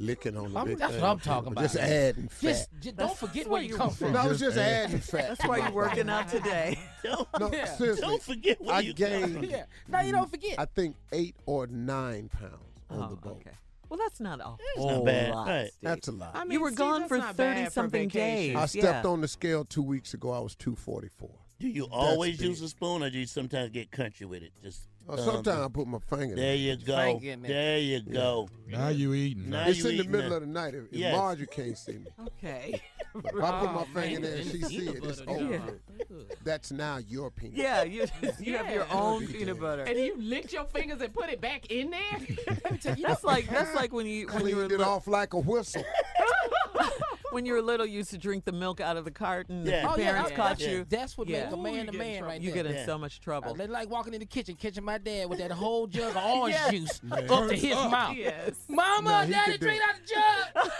licking on the I'm- big that's thing what I'm talking about. Just adding fat. Just, just don't forget where you come from. no, I was Just just adding fat. That's why you're working out today. Don't, No, Yeah. seriously. don't forget where I you come gained, from. Yeah. Now you don't forget. I think eight or nine pounds on Oh, the boat. okay. Well, that's not a not whole bad. lot. Right. Steve. That's a lot. I mean, You were see, gone for not bad 30 for something vacation. days. I stepped yeah. on the scale two weeks ago. I was 244. Do you always big. use a spoon, or do you sometimes get country with it? Just Thumb sometimes I put my finger There you go. There. There you go. Now you eating. Now Now. It's you in the middle that. of the night. If, if Yes. Marjorie can't see me, Okay. if I put my Oh, finger man, there and she see it, it's over. yeah. That's now your peanut. Yeah, you you have your own peanut dead. butter. And you licked your fingers and put it back in there? That's like that's like when you when you were it li- off like a whistle. when you were little. You used to drink the milk out of the carton. Yeah. If Oh, your yeah, parents caught that's, you. That's what Yeah. make a man you a man trouble. right You there. get in Yeah. so much trouble. They like walking in the kitchen, catching my dad with that whole jug of orange Yeah. juice Man. up to his Up. mouth. yes. Mama, No, daddy, drink it. out the jug.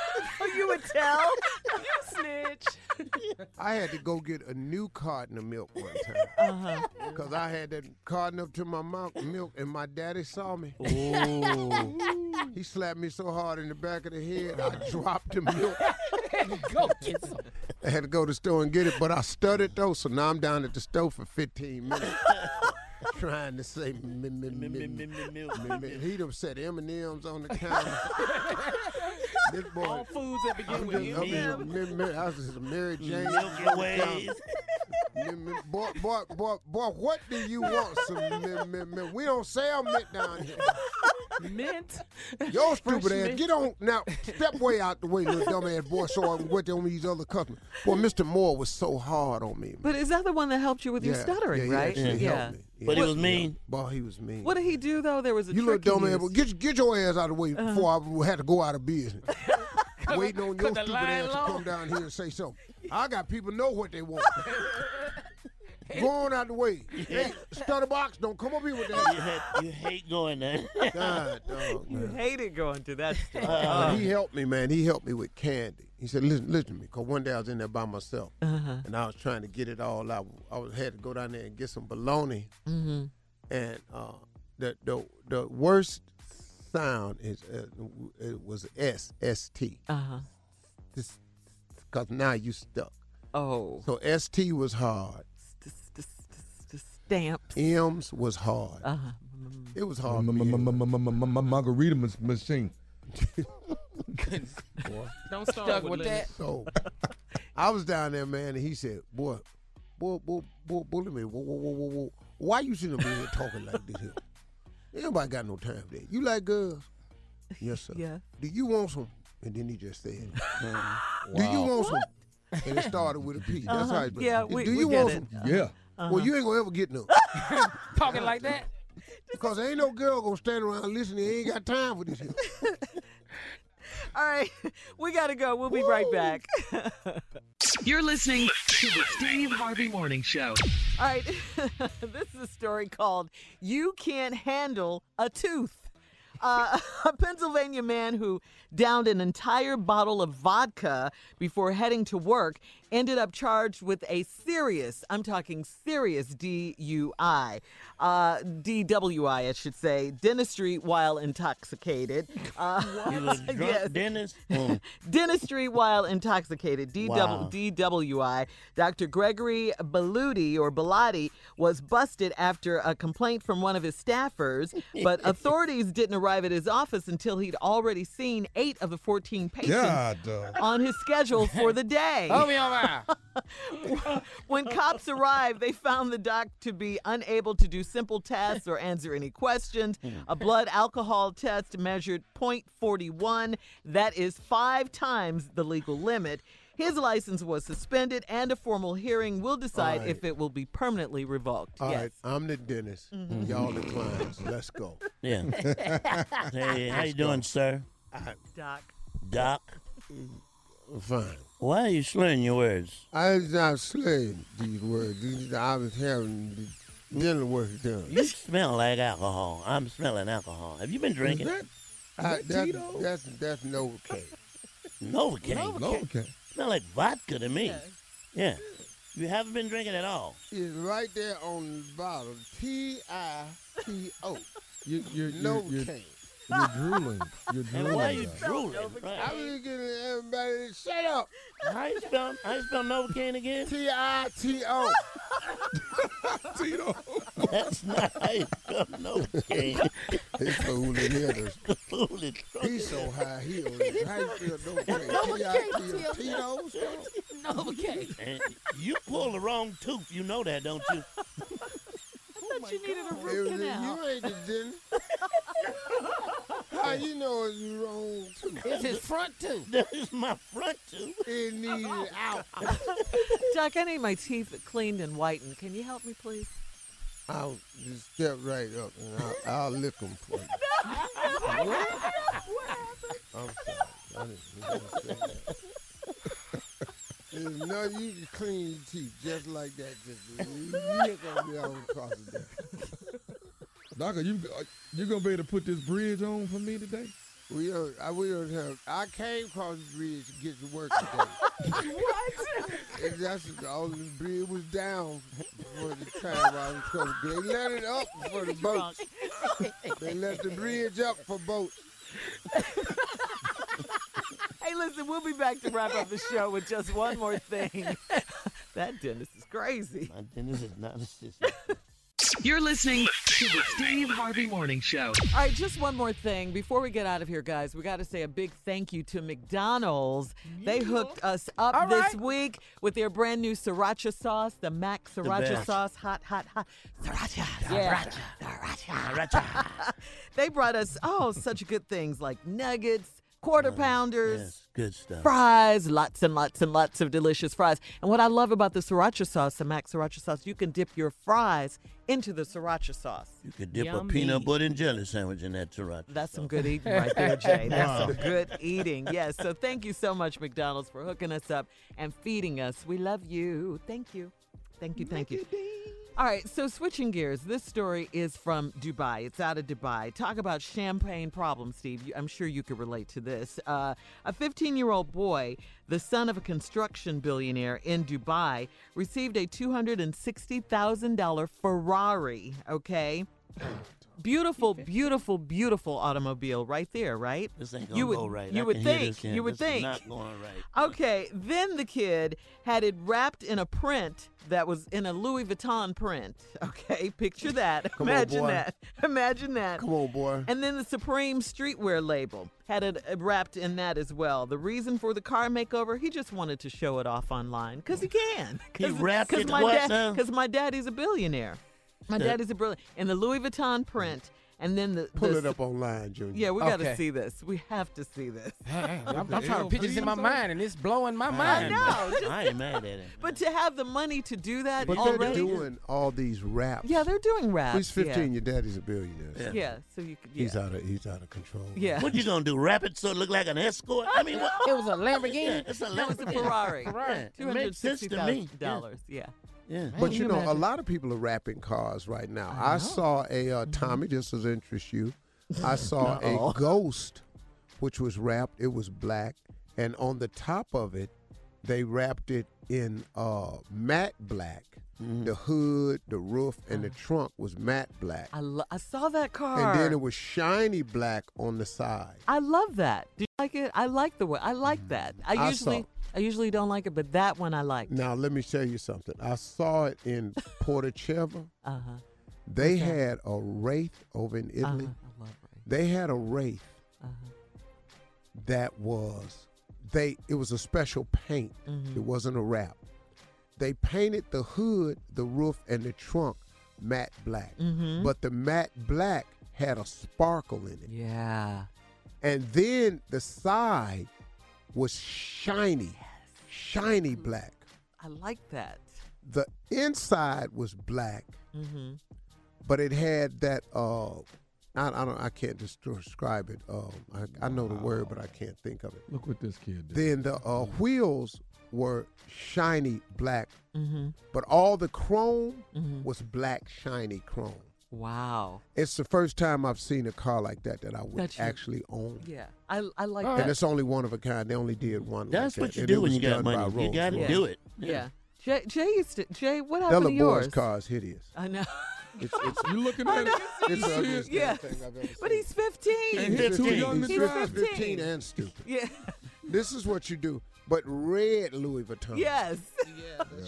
oh, you would tell. You snitch. I had to go get a new carton of milk one time Uh-huh. because I had that carton up to my mouth milk, and my daddy saw me. He slapped me so hard in the back of the head, I dropped the milk. Go get some. I had to go to the store and get it, but I stuttered though, so now I'm down at the store for 15 minutes. Trying to say, m- m- m- m- m- m- he done set M and M's on the counter. this boy, All foods that begin I'm with just, I'm M. just, m- m- I was just a Mary Jane. Milky on the Ways. counter. M- m- boy, boy, boy, boy, what do you want? Some m- m- m- we don't sell mint down here. Mint. Yo, stupid Fresh ass, mint. get on now. Step way out the way, little dumb ass boy. So I went there on these other customers. Boy, Mr. Moore was so hard on me. But is that the one that helped you with your Yeah, stuttering, yeah, he right? actually yeah. Helped. But he was mean. Boy, he was mean. What did he do though? There was a you little trick he dumb ass, used. get get your ass out of the way Uh-huh. before I had to go out of business. Waiting on your the stupid line ass to low. come down here and say something. I got people know what they want. Go on out the way. Hey, stutter box, don't come up here with You, that. you hate going there. God, dog, You man. hated going to that store. But he helped me, man. He helped me with candy. He said, "Listen, listen to me." Cause one day I was in there by myself, Uh-huh. and I was trying to get it all out. I was, had to go down there and get some bologna. Mm-hmm. and uh, the the the worst sound is uh, it was S S T. Uh huh. Because now you stuck. Oh. So S T was hard. Stamps. M's was hard. Uh huh. It was hard. Margarita machine. Don't start with with that. that. So I was down there, man, and he said, "Boy, boy, boy, boy, boy, let me, whoa, whoa, whoa, whoa, whoa. why you sitting up here talking like this here? Everybody got no time for that. You like girls? Yes, sir. Yeah. Do you want some? And then he just said, "Do you want some?" And it started with a P. That's Uh-huh. how it Yeah, Do we- you get want it. some? Uh-huh. Yeah. Uh-huh. Well, you ain't gonna ever get no. Talking like that. Because ain't no girl gonna stand around listening. Ain't got time for this here. All right, we got to go. We'll be right back. You're listening to the Steve Harvey Morning Show. All right, this is a story called You Can't Handle a Tooth. Uh, a Pennsylvania man who downed an entire bottle of vodka before heading to work ended up charged with a serious, I'm talking serious DUI, uh, DWI, I should say, dentistry while intoxicated. Uh, He drunk yes. dentist. Mm. Dentistry while intoxicated, DW, Wow. DWI. Dr. Gregory Belluti or Bellotti was busted after a complaint from one of his staffers, but authorities didn't arrive at his office until he'd already seen eight of the 14 patients God, uh, on his schedule for the day. Oh, me on when cops arrived, they found the doc to be unable to do simple tasks or answer any questions. A blood alcohol test measured 0.41. That is five times the legal limit. His license was suspended, and a formal hearing will decide All right. if it will be permanently revoked. All yes. right, I'm the dentist. Mhm. Y'all the clients. Let's go. Yeah. hey, how you doing, sir? Doc. Doc. Fine. Why are you slurring your words? I was not slurring these words. These- I was having the dental work done. You smell like alcohol. I'm smelling alcohol. Have you been drinking? that- uh, I, that's, that's that's Novocaine. Novocaine. Novocaine. Smell like vodka to me. Yeah. You haven't been drinking at all. It's right there on the bottle. T I T O. You, you're, you're, you're, Novocaine. You're drooling. You're drooling. And why are you guys. drooling? I was getting everybody to shut up. How you spell, how you spell Novocaine again? T I T O. Tito. That's not how you spell Novocaine. He's fooling here. Fooling. He's so high he on it. How you feel Novocaine? T I T O. Tito's? Novocaine. And you pulled the wrong tooth. You know that, don't you? I thought you needed a It root was- canal. You ain't the dentist. How you know it's wrong too? It's his front tooth. That is my front tooth. It needed oh, out. Doc, I need my teeth cleaned and whitened. Can you help me, please? I'll just step right up and I'll, I'll lick them for you. I'm sorry. I didn't to say that. There's nothing you can clean your teeth just like that. Just you lick them all across the day. Doc, are you are you gonna be able to put this bridge on for me today? We don't, I, we don't have, I came across the bridge to get to work today. what? And that's all the bridge was down for the time I was coming. They let it up for the boats. They let the bridge up for boats. Hey, listen, we'll be back to wrap up the show with just one more thing. that dentist is crazy. My dentist is not a sister. You're listening to the Steve Harvey Morning Show. All right, just one more thing. Before we get out of here, guys, we got to say a big thank you to McDonald's. They hooked us up All this right. week with their brand new sriracha sauce, the Mac sriracha best. sauce. Hot, hot, hot. Sriracha. Yeah. Sriracha. They brought us, oh, such good things like nuggets, quarter pounders. Yes, good stuff. Fries, lots and lots and lots of delicious fries. And what I love about the sriracha sauce, the Mac sriracha sauce, you can dip your fries into the sriracha sauce. You could dip a peanut butter and jelly sandwich in that sriracha. That's some good eating right there, Jay. That's Wow. some good eating. Yes. So thank you so much, McDonald's, for hooking us up and feeding us. We love you. Thank you. Thank you. Thank you. All right, so switching gears, this story is from Dubai. It's out of Dubai. Talk about champagne problems, Steve. I'm sure you could relate to this. Uh, a 15 year old boy, the son of a construction billionaire in Dubai, received a $260,000 Ferrari, okay? Beautiful, beautiful, beautiful automobile right there, right? This ain't you gonna would, go right. You I would can hear think. this, you would this is think. not going right. Okay, then the kid had it wrapped in a print that was in a Louis Vuitton print. Okay, picture that. Come on, Imagine boy. that. Imagine that. Come on, boy. And then the Supreme streetwear label had it uh, wrapped in that as well. The reason for the car makeover, he just wanted to show it off online because he can. He wrapped it my what now? Because my daddy's a billionaire. My Yeah. daddy's a brilliant. In the Louis Vuitton print, and then the Pull the it up online, Junior. Yeah, we got to see this. We have to see this. Hey, I'm, I'm trying to picture this in my mind, and it's blowing my I mind. know. just- I ain't mad at it. But to have the money to do that But already. they're doing all these raps. Yeah, they're doing raps. He's 15. Yeah. Your daddy's a billionaire. Yeah. so you could. Yeah. He's out of he's out of control. Yeah. What you gonna do? Wrap it so it look like an escort? I mean, what? It was a Lamborghini. Yeah, it's a That was a Lamborghini. Ferrari. Yeah, Two it hundred makes sense sixty to me. thousand dollars. Yeah. Yeah. But Can you know, imagine? a lot of people are wrapping cars right now. I, know. saw a Mm-hmm. uh, Tommy. This does interest you. I saw a ghost, which was wrapped. It was black, and on the top of it, they wrapped it in uh, matte black. Mm. The hood, the roof, and the trunk was matte black, I, lo- I saw that car. and then it was shiny black on the side. I love that. Do you like it? I like the way. I like that. I I usually, saw. I usually don't like it, but that one I like. Now let me tell you something. I saw it in Porticeva. Uh huh. They that? had a wraith over in Italy. Uh-huh. I love Ray. They had a wraith Uh-huh. that was they. It was a special paint. Mhm. It wasn't a wrap. They painted the hood, the roof, and the trunk matte black. Mhm. But the matte black had a sparkle in it. Yeah. And then the side was shiny, shiny black. I like that. The inside was black, Mm-hmm. but it had that. Uh, I, I don't. I can't describe it. Um, I, I know the word, but I can't think of it. Look what this kid did. Then the uh, wheels were shiny black, Mm-hmm. but all the chrome Mhm. was black, shiny chrome. Wow. It's the first time I've seen a car like that that I would That you- actually own. Yeah. I I like And that. it's only one of a kind. They only did one. That's like what that, you and do when you got money. You gotta Royce. do it. Yeah. Jay, Jay used to. Jay, what happened Ella to yours? Boy's car is hideous. I know. It's, it's, You looking at it? it's the ugliest Yeah. thing I've ever seen. But he's 15. And he's too young to He's drive. 15. 15 and stupid. Yeah. This is what you do. But red Louis Vuitton. Yes.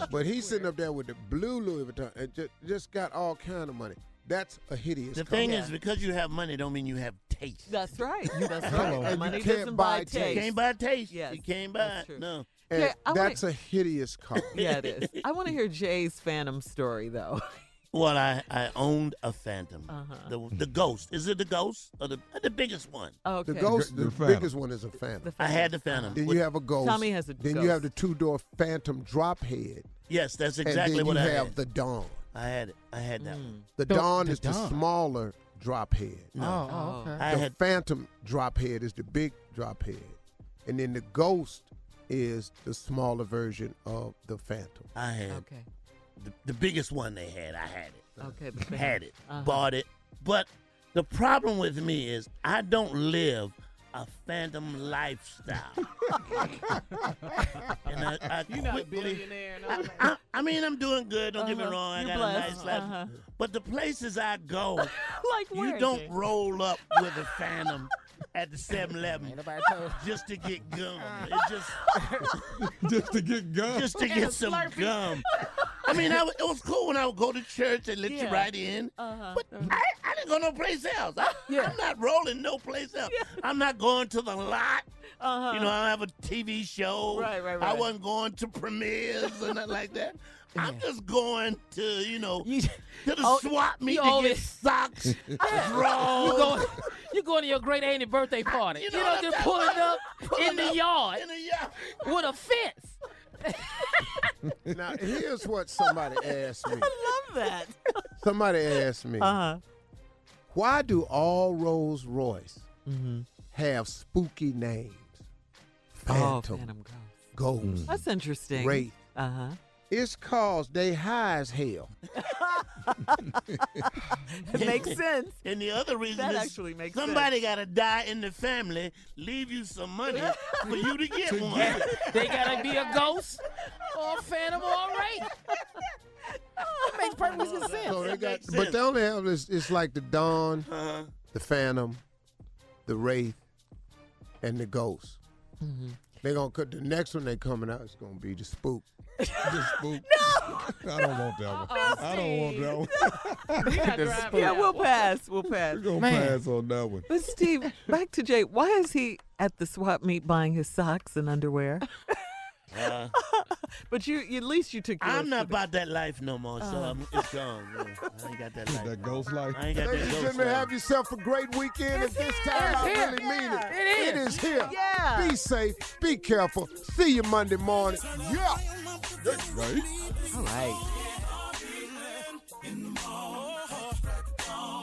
But he's sitting up there with the blue Louis Vuitton and just, just got all kind of money. That's a hideous The car. thing is, because you have money, don't mean you have taste. That's right. That's right. on. And you Money can't doesn't buy buy taste. You taste. can't buy taste. Yes, you can't buy that's it. true. No. And Yeah, I wanna- that's a hideous car. Yeah, it is. I want to hear Jay's Phantom story though. Well, I, I owned a Phantom. Uh-huh. The the Ghost. Is it the Ghost or the the biggest one? Okay. The Ghost, The the, Phantom. biggest one is a Phantom. The I had the Phantom. Uh-huh. Then With- you have a Ghost. Tommy has a ghost. Then you have the two door Phantom drop head. yes, that's and exactly then what you I have had. the Dawn. I had it. I had that Mm. one. The, The- Dawn the is the Dawn. smaller drop head. No. Oh, oh, okay. I the had Phantom drop head is the big drop head, and then the Ghost is the smaller version of the Phantom. I had Okay. the, the biggest one they had. I had it. Okay. the Phantom. Had it. Uh-huh. Bought it. But the problem with me is I don't live a phantom lifestyle. and I, I You're not a billionaire and all I. I, I mean, I'm doing good. Don't get me Uh-huh. wrong. You're got blessed. a nice life. Uh-huh. But the places I go, like you don't roll up with a phantom at the 7-Eleven Ain't nobody told. just to get gum. It just Just to get gum. just to And get some Slurpee. gum. I mean, I, w- it was cool when I would go to church and let Yeah. you right in. Uh-huh. But I, I didn't go no place else. I, Yeah. I'm not rolling no place else. I'm not going to the lot. Uh-huh. You know, I don't have a TV show. Right, right, right. I wasn't going to premieres or nothing like that. I'm just going to, you know, You, to the Oh, swap meet you to get always- socks, you drawers. go, you going to your great auntie birthday party. You You know know, just pulling up Pulling in the up yard In the yard. with a fence. Now, here's what somebody asked me. I love that. Somebody asked me, Uh-huh. why do all Rolls Royce Mm-hmm. have spooky names? Oh, Phantom, Phantom Ghost. Ghost, That's interesting. Wraith. Uh-huh. It's cause they high as hell. It makes sense. And the other reason That is actually makes somebody got to die in the family, leave you some money for you to get one. They gotta be a ghost or a phantom or a wraith. That makes perfect sense. So they got, but they only have it's, it's like the Dawn, Uh-huh. the Phantom, the Wraith, and the Ghost. Mm-hmm. They're gonna cut the next one they coming out. It's gonna be the Spook. The Spook. I don't want that one. I don't want that one. yeah, we'll pass. We'll pass. We're gonna Man. pass on that one. But Steve, back to Jay. Why is he at the swap meet buying his socks and underwear? Uh, but you, at least you took. I'm not about that life no more, so Uh. I'm, it's gone. Yeah, I ain't got that life. That ghost life. I ain't got Ladies that and ghost gentlemen, life. have yourself a great weekend. At this time, I It's here. really mean it. It It is. is here. Yeah. Be safe. Be careful. See you Monday morning. Yeah. Right? All right.